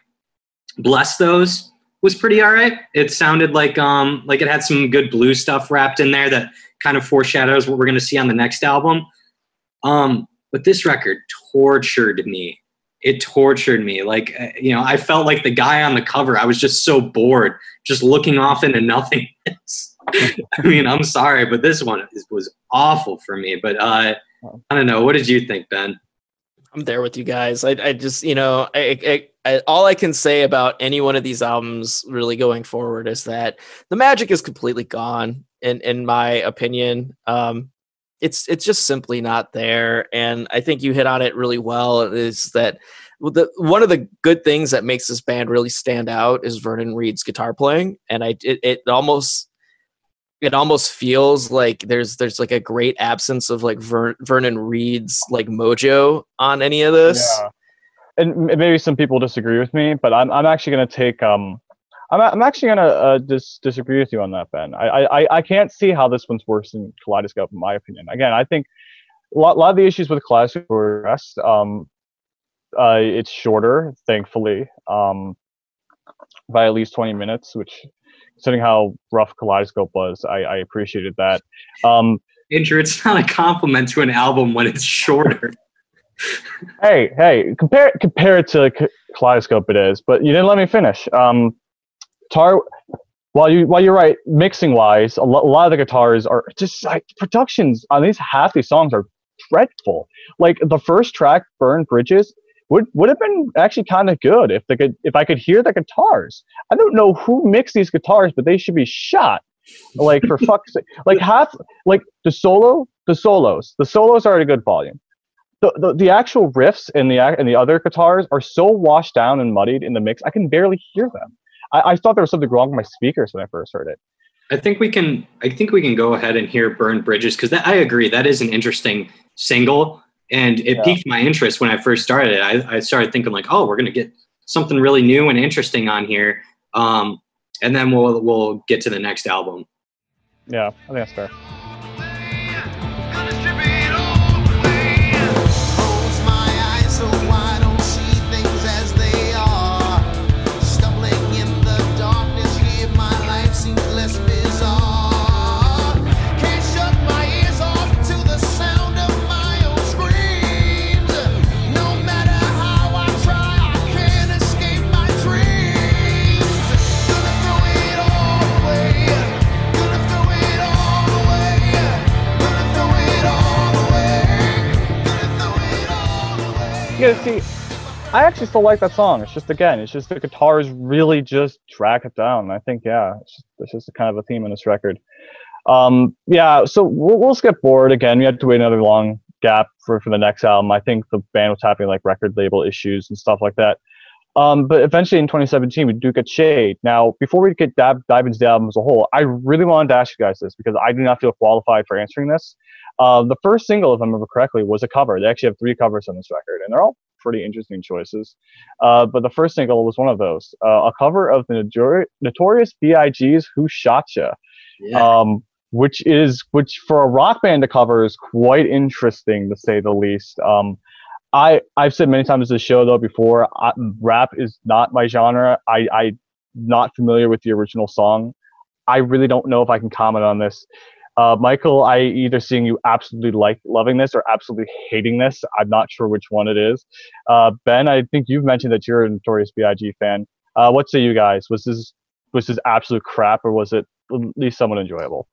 Bless Those was pretty all right. It sounded like um like it had some good blues stuff wrapped in there that kind of foreshadows what we're gonna see on the next album. Um, but this record tortured me. It tortured me. Like uh, you know, I felt like the guy on the cover. I was just so bored, just looking off into nothingness. I mean, I'm sorry, but this one was awful for me. But uh, I don't know. What did you think, Ben? I'm there with you guys. I, I just, you know, I, I, I, all I can say about any one of these albums really going forward is that the magic is completely gone. In in my opinion, um, it's it's just simply not there. And I think you hit on it really well. Is that the one of the good things that makes this band really stand out is Vernon Reid's guitar playing, and I it, it almost it almost feels like there's there's like a great absence of like Ver, Vernon Reid's like mojo on any of this. Yeah. And maybe some people disagree with me, but I'm I'm actually gonna take um I'm, I'm actually gonna uh, dis- disagree with you on that, Ben. I, I I- can't see how this one's worse than Kaleidoscope, in my opinion. Again, I think a lot, lot of the issues with Kaleidoscope were addressed. Um, uh, it's shorter, thankfully, um, by at least 20 minutes, which, considering how rough Kaleidoscope was, I, I appreciated that. Um, Andrew, it's not a compliment to an album when it's shorter. hey, hey, compare compare it to Kaleidoscope, it is, but you didn't let me finish. Um, guitar, while you while you're right, mixing wise, a, lo- a lot of the guitars are just like productions on these half these songs are dreadful. Like the first track, "Burn Bridges," would would have been actually kind of good if they could if I could hear the guitars. I don't know who mixed these guitars, but they should be shot. Like for fuck's sake, like half like the solo, the solos, the solos are at a good volume the, the, the actual riffs and the and the other guitars are so washed down and muddied in the mix, I can barely hear them. I, I thought there was something wrong with my speakers when I first heard it. I think we can. I think we can go ahead and hear "Burn Bridges" because I agree that is an interesting single, and it Yeah. piqued my interest when I first started. I, I started thinking like, oh, we're gonna get something really new and interesting on here, um, and then we'll we'll get to the next album. Yeah, I think that's fair. Away. See, I actually still like that song. It's just again, it's just the guitars really just drag it down. I think yeah, it's just, it's just kind of a theme in this record. Um, yeah, so we'll, we'll skip forward again. We had to wait another long gap for for the next album. I think the band was having like record label issues and stuff like that. Um, but eventually in 2017, we do get Shade. Now, before we get dive, dive into the album as a whole, I really wanted to ask you guys this because I do not feel qualified for answering this. Uh, the first single, if I remember correctly, was a cover. They actually have three covers on this record, and they're all pretty interesting choices. Uh, but the first single was one of those, uh, a cover of the Notori- Notorious B.I.G.'s "Who Shot Ya," um, which is which for a rock band to cover is quite interesting to say the least. Um, I I've said many times this show though before, I, rap is not my genre. I I not familiar with the original song. I really don't know if I can comment on this. Uh, Michael, I either seeing you absolutely like loving this or absolutely hating this. I'm not sure which one it is. Uh, ben, I think you've mentioned that you're a Notorious B.I.G. fan. Uh, what say you guys? Was this was this absolute crap or was it at least somewhat enjoyable?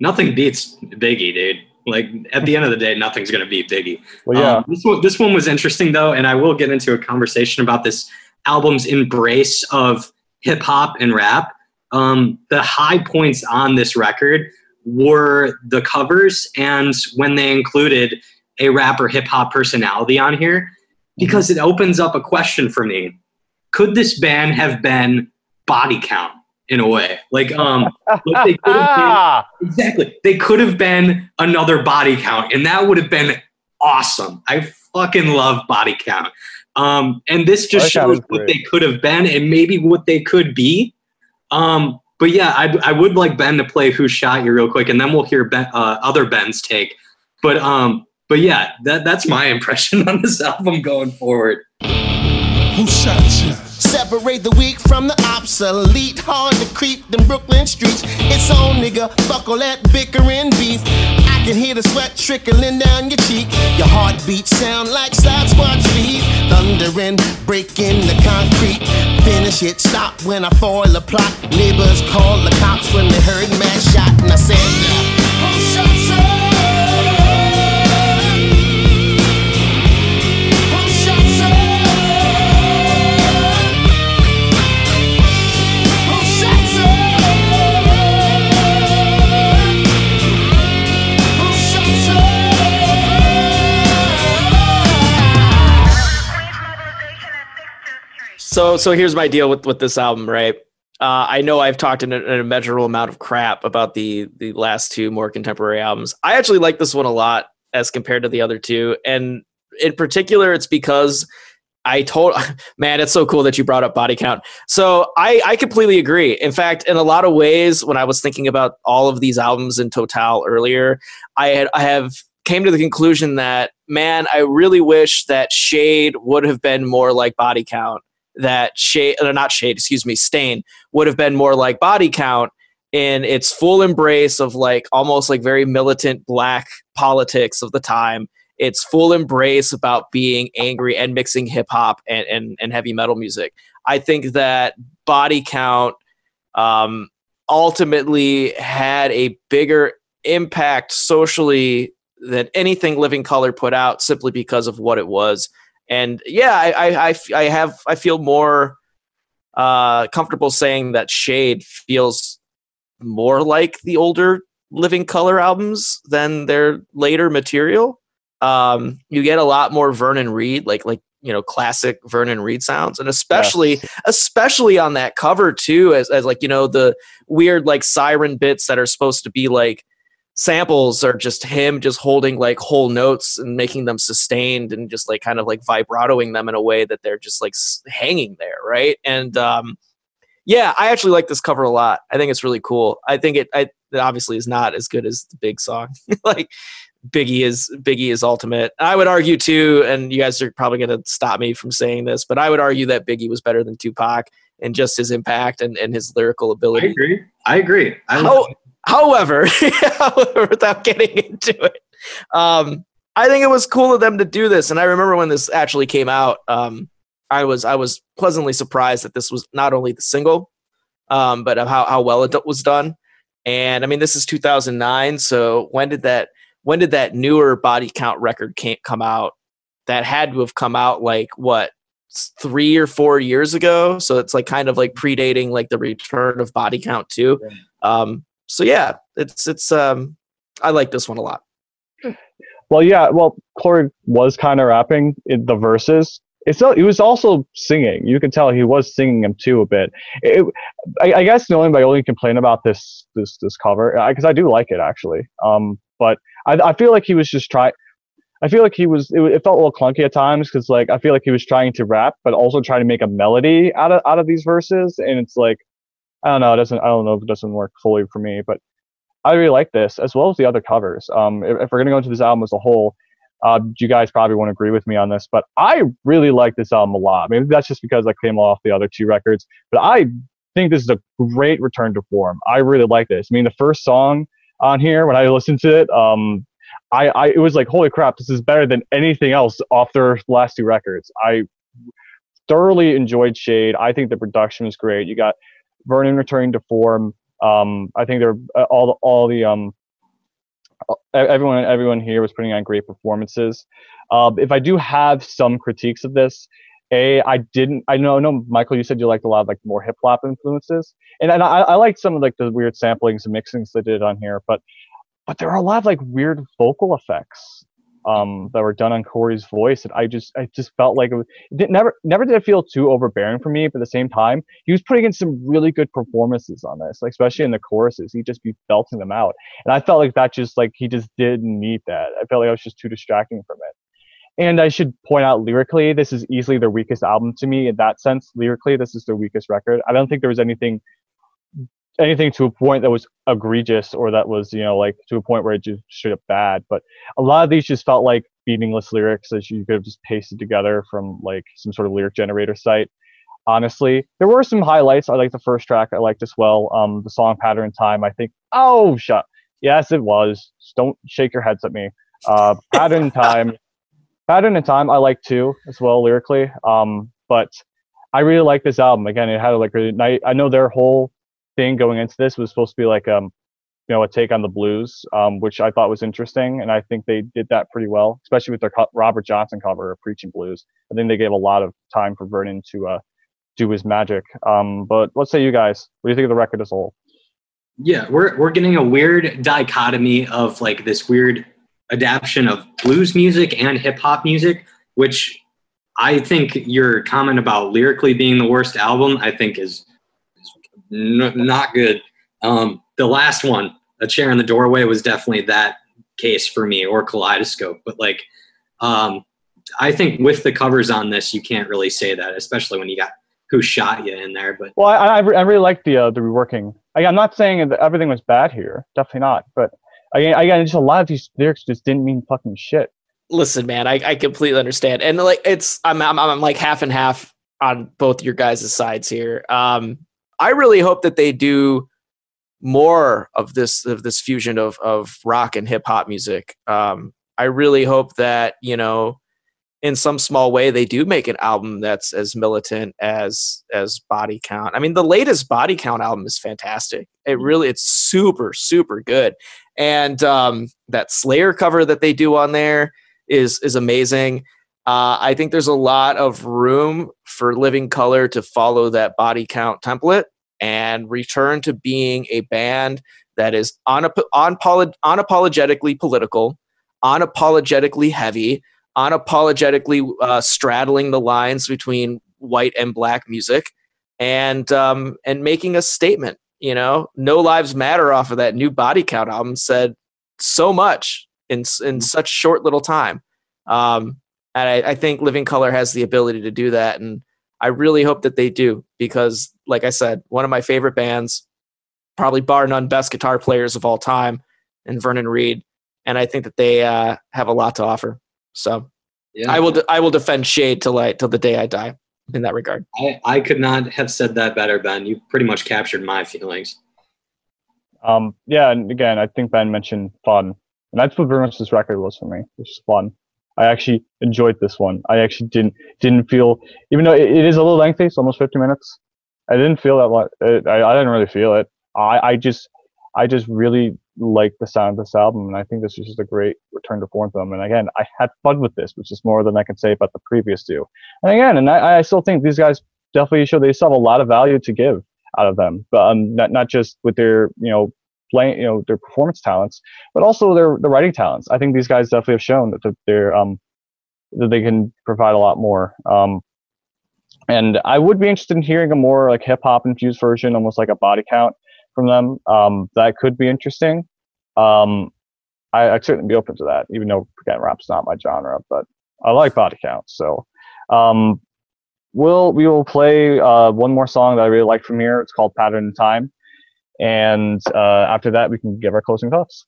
Nothing beats Biggie, dude. Like at the end of the day, nothing's gonna beat Biggie. Well, yeah, Um, this one, this one was interesting though, and I will get into a conversation about this album's embrace of hip hop and rap. Um, the high points on this record were the covers and when they included a rap or hip hop personality on here, because it opens up a question for me. Could this band have been body count in a way? Like, um, like they could have been ah, Exactly. They could have been another body count, and that would have been awesome. I fucking love body count. Um, and this just Body shows what great. they could have been and maybe what they could be. Um, but yeah, I, I would like Ben to play "Who Shot You" real quick, and then we'll hear ben, uh, other Ben's take. But um, but yeah, that that's my impression on this album going forward. Who shot you? Separate the weak from the obsolete. Hard to creep them Brooklyn streets. It's on, nigga. Fuck all that bickering beef. I can hear the sweat trickling down your cheek. Your heartbeat sound like Sasquatch feet. Thundering, breaking the concrete. Finish it, stop when I foil a plot. Neighbors call the cops when they heard mass shot. And I said, So so here's my deal with with this album, right? Uh, I know I've talked an, an immeasurable amount of crap about the the last two more contemporary albums. I actually like this one a lot as compared to the other two, and in particular, it's because I told man, it's so cool that you brought up body count. So I I completely agree. In fact, in a lot of ways, when I was thinking about all of these albums in total earlier, I had I have came to the conclusion that man, I really wish that Shade would have been more like body count. That Shade, or not Shade, excuse me, Stain would have been more like body count in its full embrace of like almost like very militant black politics of the time its full embrace about being angry and mixing hip hop and, and, and heavy metal music. I think that Body Count um, ultimately had a bigger impact socially than anything Living Colour put out simply because of what it was. And yeah, I, I, I, I have I feel more uh, comfortable saying that Shade feels more like the older Living Colour albums than their later material. Um, you get a lot more Vernon Reid, like like you know classic Vernon Reid sounds, and especially especially on that cover too, as as like you know the weird like siren bits that are supposed to be like samples are just him just holding like whole notes and making them sustained and just like kind of like vibratoing them in a way that they're just like hanging there, right? And um, yeah, I actually like this cover a lot. I think it's really cool. I think it, I, it obviously is not as good as the big song. like Biggie is Biggie is ultimate. I would argue too, and you guys are probably going to stop me from saying this, but I would argue that Biggie was better than Tupac and just his impact and, and his lyrical ability. I agree. I agree. I How, however, however, without getting into it, um, I think it was cool of them to do this. And I remember when this actually came out, um, I was I was pleasantly surprised that this was not only the single, um, but of how how well it was done. And I mean, this is 2009. So when did that when did that newer body count record ca- come out? That had to have come out like what three or four years ago. So it's like kind of like predating like the return of body count too. Um, so yeah, it's it's um, I like this one a lot. Well, yeah. Well, Corey was kind of rapping in the verses. It's not, he was also singing. You can tell he was singing them too a bit. It, I, I guess the only my only complaint about this this this cover because I do like it actually. Um, but I, I feel like he was just trying. I feel like he was. It, it felt a little clunky at times because like I feel like he was trying to rap, but also trying to make a melody out of out of these verses, and it's like I don't know. It doesn't. I don't know if it doesn't work fully for me, but I really like this as well as the other covers. Um, if, if we're gonna go into this album as a whole, uh, you guys probably won't agree with me on this, but I really like this album a lot. Maybe that's just because I came off the other two records, but I think this is a great return to form. I really like this. I mean, the first song on here when I listened to it, um, I, I it was like, holy crap, this is better than anything else off their last two records. I thoroughly enjoyed Shade. I think the production was great. You got Vernon returning to form. Um, I think they're uh, all the all the um e- everyone everyone here was putting on great performances. Um, if I do have some critiques of this, a I didn't I know no Michael you said you liked a lot of like more hip hop influences and, and I, I liked some of like the weird samplings and mixings they did on here but but there are a lot of like weird vocal effects um that were done on Corey's voice and I just I just felt like it, was, never never did it feel too overbearing for me but at the same time he was putting in some really good performances on this like especially in the choruses he'd just be belting them out and I felt like that just like he just didn't need that I felt like I was just too distracting from it and I should point out lyrically, this is easily their weakest album to me in that sense. Lyrically, this is their weakest record. I don't think there was anything anything to a point that was egregious or that was, you know, like to a point where it just straight up bad. But a lot of these just felt like meaningless lyrics that you could have just pasted together from like some sort of lyric generator site. Honestly, there were some highlights. I like the first track. I liked as well. Um, the song "Pattern Time." I think. Oh, shut. Yes, it was. Just don't shake your heads at me. Uh, "Pattern Time." Pattern and Time I like too as well lyrically. Um, but I really like this album. Again, it had like a night. I know their whole thing going into this was supposed to be like um, you know, a take on the blues, um, which I thought was interesting, and I think they did that pretty well, especially with their co- Robert Johnson cover of Preaching Blues. I think they gave a lot of time for Vernon to uh, do his magic. Um, but let's say you guys, what do you think of the record as a whole? Yeah, we're we're getting a weird dichotomy of like this weird adaptation of blues music and hip hop music, which I think your comment about lyrically being the worst album, I think is, is n- not good. Um, the last one, A Chair in the Doorway, was definitely that case for me, or Kaleidoscope. But like, um, I think with the covers on this, you can't really say that, especially when you got "Who Shot You" in there. But Well, I, I, re- I really like the uh, the reworking. I, I'm not saying that everything was bad here, definitely not. But again, again, just a lot of these lyrics just didn't mean fucking shit. listen, man, I, I completely understand, and like it's I'm, I'm I'm like half and half on both your guys' sides here. Um, I really hope that they do more of this of this fusion of of rock and hip hop music. Um, I really hope that you know, in some small way, they do make an album that's as militant as as Body Count. I mean, the latest Body Count album is fantastic. It really it's super super good, and um, that Slayer cover that they do on there is is amazing. Uh, I think there's a lot of room for Living Colour to follow that body count template and return to being a band that is unap- unapolo- unapologetically political, unapologetically heavy, unapologetically uh, straddling the lines between white and black music, and um, and making a statement. You know, No Lives Matter off of that new Body Count album said so much in in such short little time. Um, and I, I think Living Colour has the ability to do that, and I really hope that they do because, like I said, one of my favorite bands, probably bar none, best guitar players of all time, and Vernon Reid, and I think that they uh, have a lot to offer. So yeah, I will de- I will defend Shade till I till the day I die in that regard. I, I could not have said that better, Ben. You pretty much captured my feelings. Um, yeah, and again, I think Ben mentioned fun, and that's what very much this record was for me. It was fun. I actually enjoyed this one. I actually didn't didn't feel, even though it, it is a little lengthy, it's almost 50 minutes. I didn't feel that. It, I, I didn't really feel it. I, I just I just really like the sound of this album, and I think this is just a great return to form for them. And again, I had fun with this, which is more than I can say about the previous two. And again, and I, I still think these guys definitely show they still have a lot of value to give out of them, but um, not not just with their you know playing you know their performance talents, but also their the writing talents. I think these guys definitely have shown that they're um that they can provide a lot more. Um, and I would be interested in hearing a more like hip hop infused version, almost like a body count from them. Um, that could be interesting. Um, I, I'd certainly be open to that, even though again, rap's not my genre, but I like body count. So, um, we'll we will play uh, one more song that I really like from here. It's called Pattern in Time, and uh, after that, we can give our closing thoughts.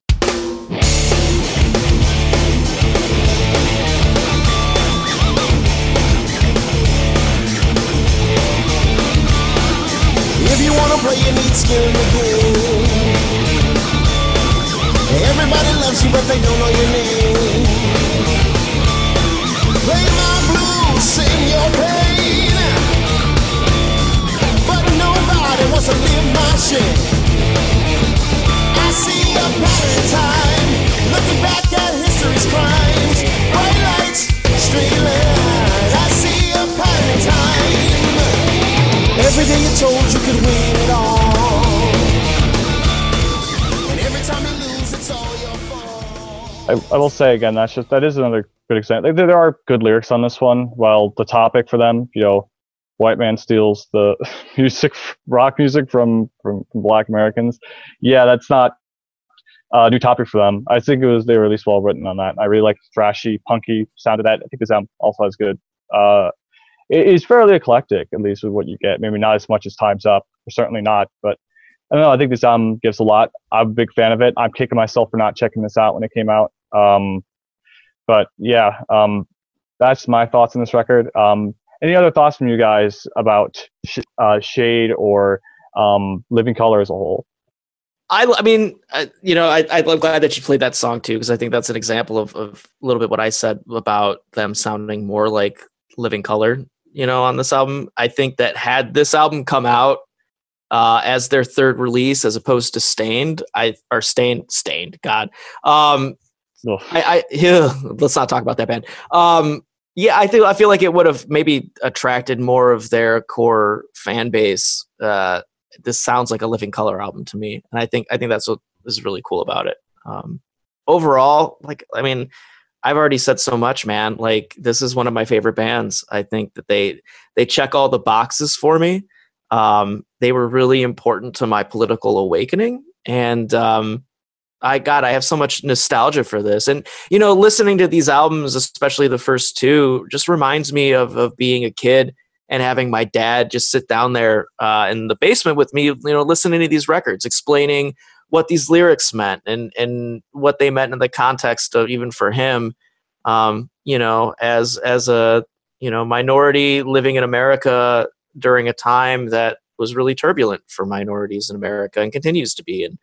If you wanna play, you need skin in the game. Everybody loves you, but they don't know your name. Play my blues, sing your pain. But nobody wants to live my. I, will say again, that's just that is another good example. There, there are good lyrics on this one. While the topic for them, you know, white man steals the music, rock music from from, from black Americans. Yeah, that's not a new topic for them. I think it was they were at least well written on that. I really like thrashy, punky sound of that. I think this album also has good. Uh, it is fairly eclectic, at least with what you get. Maybe not as much as Times Up, certainly not, but I don't know. I think this album gives a lot. I'm a big fan of it. I'm kicking myself for not checking this out when it came out. Um, but yeah, um, that's my thoughts on this record. Um, any other thoughts from you guys about sh- uh, Shade or um, Living Colour as a whole? I, I mean, I, you know, I, I'm glad that you played that song too, because I think that's an example of, of a little bit what I said about them sounding more like Living Colour, you know, on this album. I think that had this album come out uh, as their third release, as opposed to Stained, I or Stained, Stained, God, um, Ugh. I, I yeah, let's not talk about that band. Um, yeah, I think I feel like it would have maybe attracted more of their core fan base. Uh, this sounds like a Living Colour album to me, and I think I think that's what is really cool about it. Um, overall, like I mean, I've already said so much, man. Like this is one of my favorite bands. I think that they they check all the boxes for me. Um, they were really important to my political awakening, and um, I God, I have so much nostalgia for this, and you know, listening to these albums, especially the first two, just reminds me of of being a kid and having my dad just sit down there uh, in the basement with me, you know, listening to these records, explaining what these lyrics meant and and what they meant in the context of even for him, um, you know, as as a you know minority living in America during a time that was really turbulent for minorities in America and continues to be. And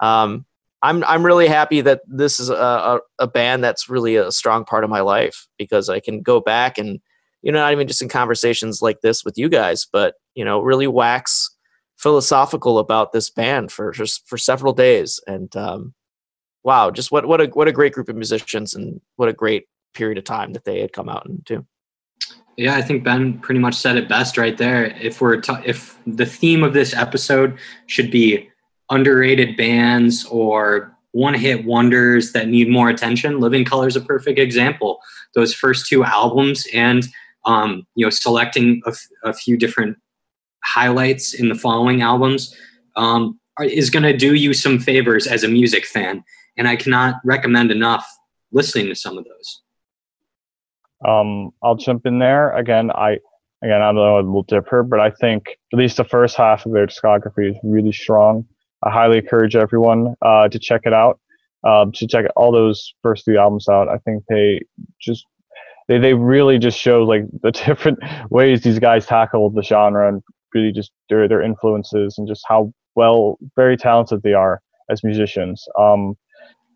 um, I'm I'm really happy that this is a, a, a band that's really a strong part of my life because I can go back and you know not even just in conversations like this with you guys, but you know really wax philosophical about this band for just for several days. And um, wow, just what what a what a great group of musicians and what a great period of time that they had come out into. Yeah, I think Ben pretty much said it best right there. If we're ta- if the theme of this episode should be underrated bands or one-hit wonders that need more attention, Living Colour is a perfect example. Those first two albums and um, you know selecting a, f- a few different highlights in the following albums um, is going to do you some favors as a music fan, and I cannot recommend enough listening to some of those. Um, I'll jump in there again. I again I don't know it will differ, but I think at least the first half of their discography is really strong. I highly encourage everyone uh, to check it out. Um, to check all those first three albums out. I think they just they they really just show like the different ways these guys tackle the genre and really just their their influences and just how well very talented they are as musicians. Um,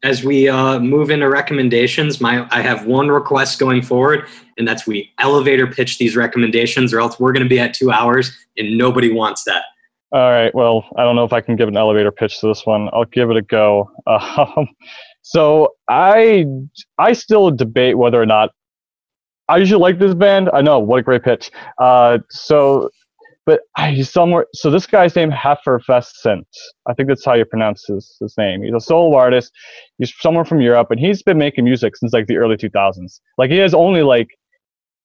as we uh, move into recommendations, my I have one request going forward, and that's we elevator pitch these recommendations, or else we're going to be at two hours, and nobody wants that. All right. Well, I don't know if I can give an elevator pitch to this one. I'll give it a go. Um, so I I still debate whether or not I usually like this band. I know what a great pitch. Uh, so, but I somewhere. So this guy's name Heifervescent. I think that's how you pronounce his his name. He's a solo artist. He's somewhere from Europe, and he's been making music since like the early 2000s. Like he has only like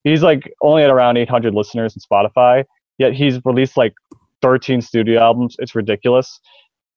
he's like only at around 800 listeners in Spotify. Yet he's released like 13 studio albums. It's ridiculous.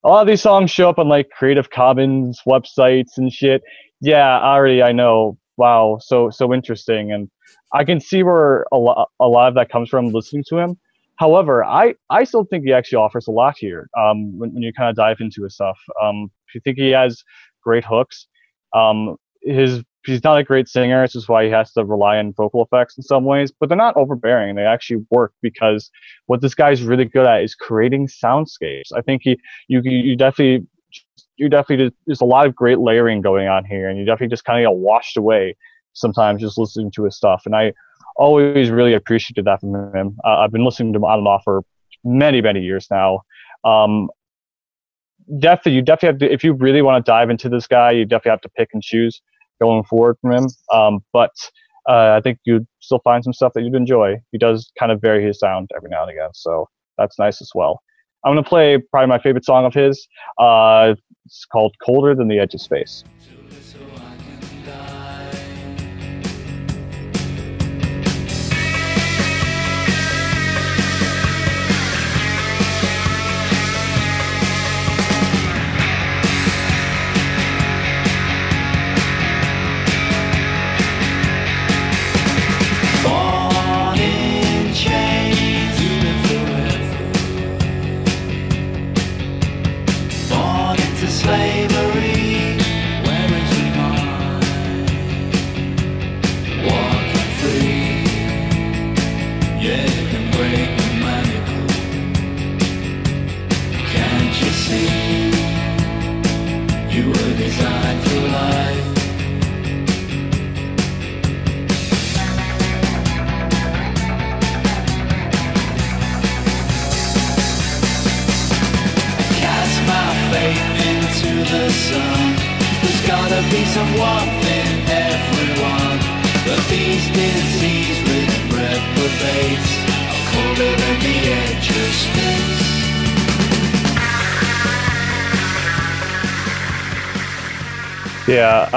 A lot of these songs show up on like Creative Commons websites and shit. Yeah, already I know. Wow, so so interesting, and I can see where a lot a lot of that comes from listening to him. However, I I still think he actually offers a lot here. Um, when, when you kind of dive into his stuff, um, if you think he has great hooks, um, his he's not a great singer. This is why he has to rely on vocal effects in some ways, but they're not overbearing. They actually work because what this guy's really good at is creating soundscapes. I think he you you definitely you definitely just, there's a lot of great layering going on here, and you definitely just kind of get washed away sometimes just listening to his stuff. And I always really appreciated that from him. Uh, I've been listening to him on and off for many many years now. Um, definitely, you definitely have to if you really want to dive into this guy, you definitely have to pick and choose going forward from him. Um, but uh, I think you'd still find some stuff that you'd enjoy. He does kind of vary his sound every now and again, so that's nice as well. I'm gonna play probably my favorite song of his. Uh, it's called "Colder Than the Edge of Space."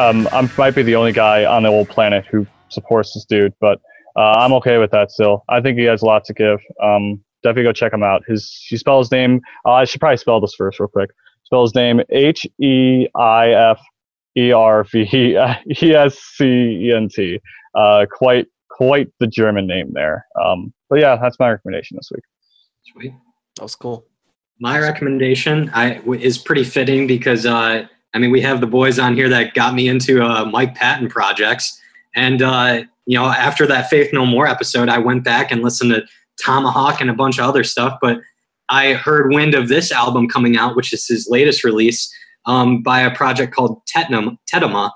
Um, I might be the only guy on the whole planet who supports this dude, but uh, I'm okay with that still. I think he has a lot to give. Um, definitely go check him out. His he spells his name. Uh, I should probably spell this first real quick. spell his name H E I F E R V E S C E N T. Uh, quite quite the German name there. Um, but yeah, that's my recommendation this week. Sweet. That was cool. My recommendation I, w- is pretty fitting because uh, I mean we have the boys on here that got me into uh, Mike Patton projects, and uh, you know after that Faith No More episode, I went back and listened to Tomahawk and a bunch of other stuff. But I heard wind of this album coming out, which is his latest release um, by a project called Tetnum, Tetema.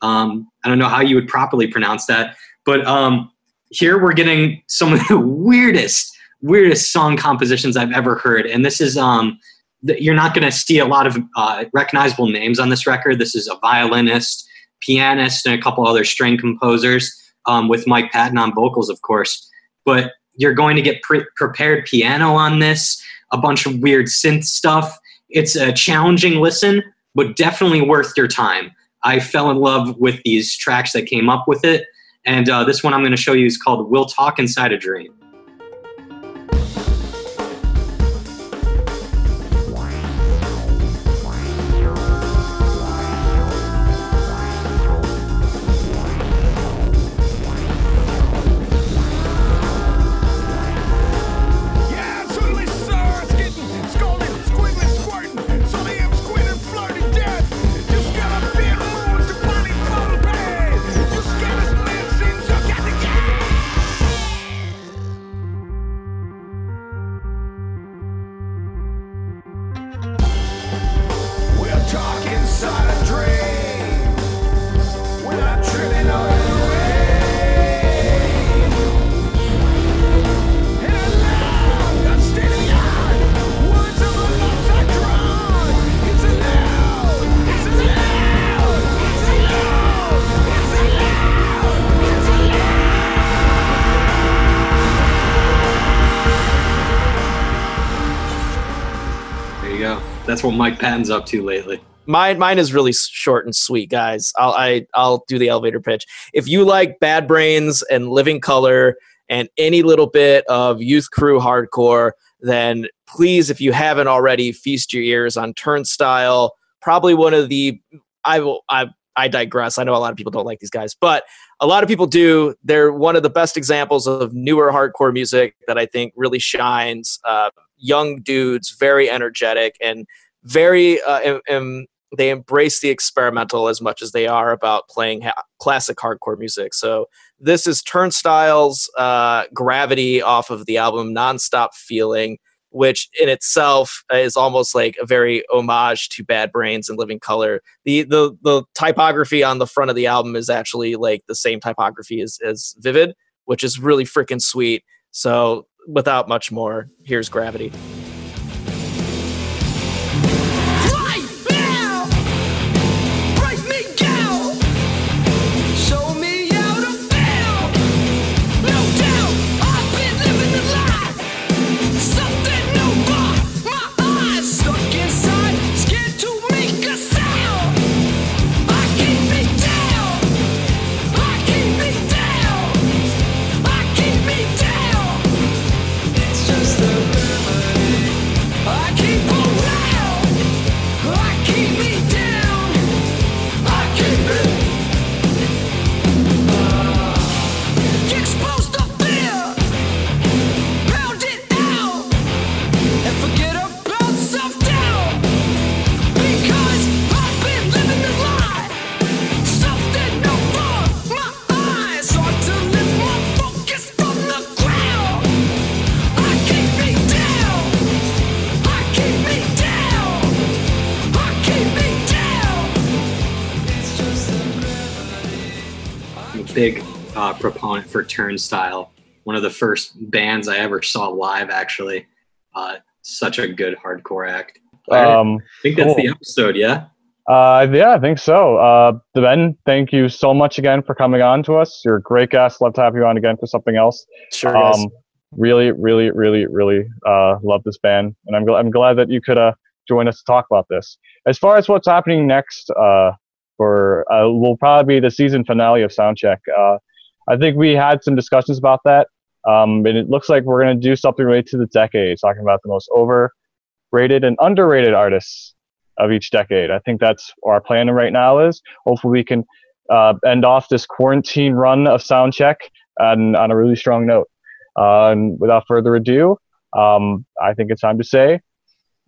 Um, I don't know how you would properly pronounce that, but um, here we're getting some of the weirdest weirdest song compositions I've ever heard. And this is um you're not going to see a lot of uh, recognizable names on this record. This is a violinist, pianist, and a couple other string composers um, with Mike Patton on vocals, of course. But you're going to get pre- prepared piano on this, a bunch of weird synth stuff. It's a challenging listen, but definitely worth your time. I fell in love with these tracks that came up with it. And uh, this one I'm going to show you is called We'll Talk Inside a Dream. You go. That's what Mike Patton's up to lately. Mine, mine is really short and sweet, guys. I'll, I, I'll do the elevator pitch. If you like Bad Brains and Living Colour and any little bit of Youth Crew hardcore, then please, if you haven't already, feast your ears on Turnstile. Probably one of the, I will, I, I digress. I know a lot of people don't like these guys, but a lot of people do. They're one of the best examples of newer hardcore music that I think really shines. Uh, young dudes, very energetic and very uh, they embrace the experimental as much as they are about playing ha- classic hardcore music. So this is Turnstiles uh, Gravity off of the album Nonstop Feeling, which in itself is almost like a very homage to Bad Brains and Living Colour. The the the typography on the front of the album is actually like the same typography as, as Vivid, which is really freaking sweet. So without much more, here's Gravity. Big uh, proponent for Turnstile. One of the first bands I ever saw live, actually. Uh, such a good hardcore act. I Um, think that's the episode, yeah? Uh, yeah, I think so. Uh, Ben, thank you so much again for coming on to us. You're a great guest. Love to have you on again for something else. Sure. Um, really, really, really, really uh, love this band, and I'm, gl- I'm glad that you could uh, join us to talk about this. As far as what's happening next, uh, for uh, will probably be the season finale of Soundcheck. Uh, I think we had some discussions about that, um, and it looks like we're going to do something related to the decade, talking about the most overrated and underrated artists of each decade. I think that's our plan right now is hopefully we can uh, end off this quarantine run of Soundcheck on, on a really strong note. Uh, and without further ado, um, I think it's time to say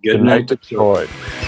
Good night, Detroit. Detroit.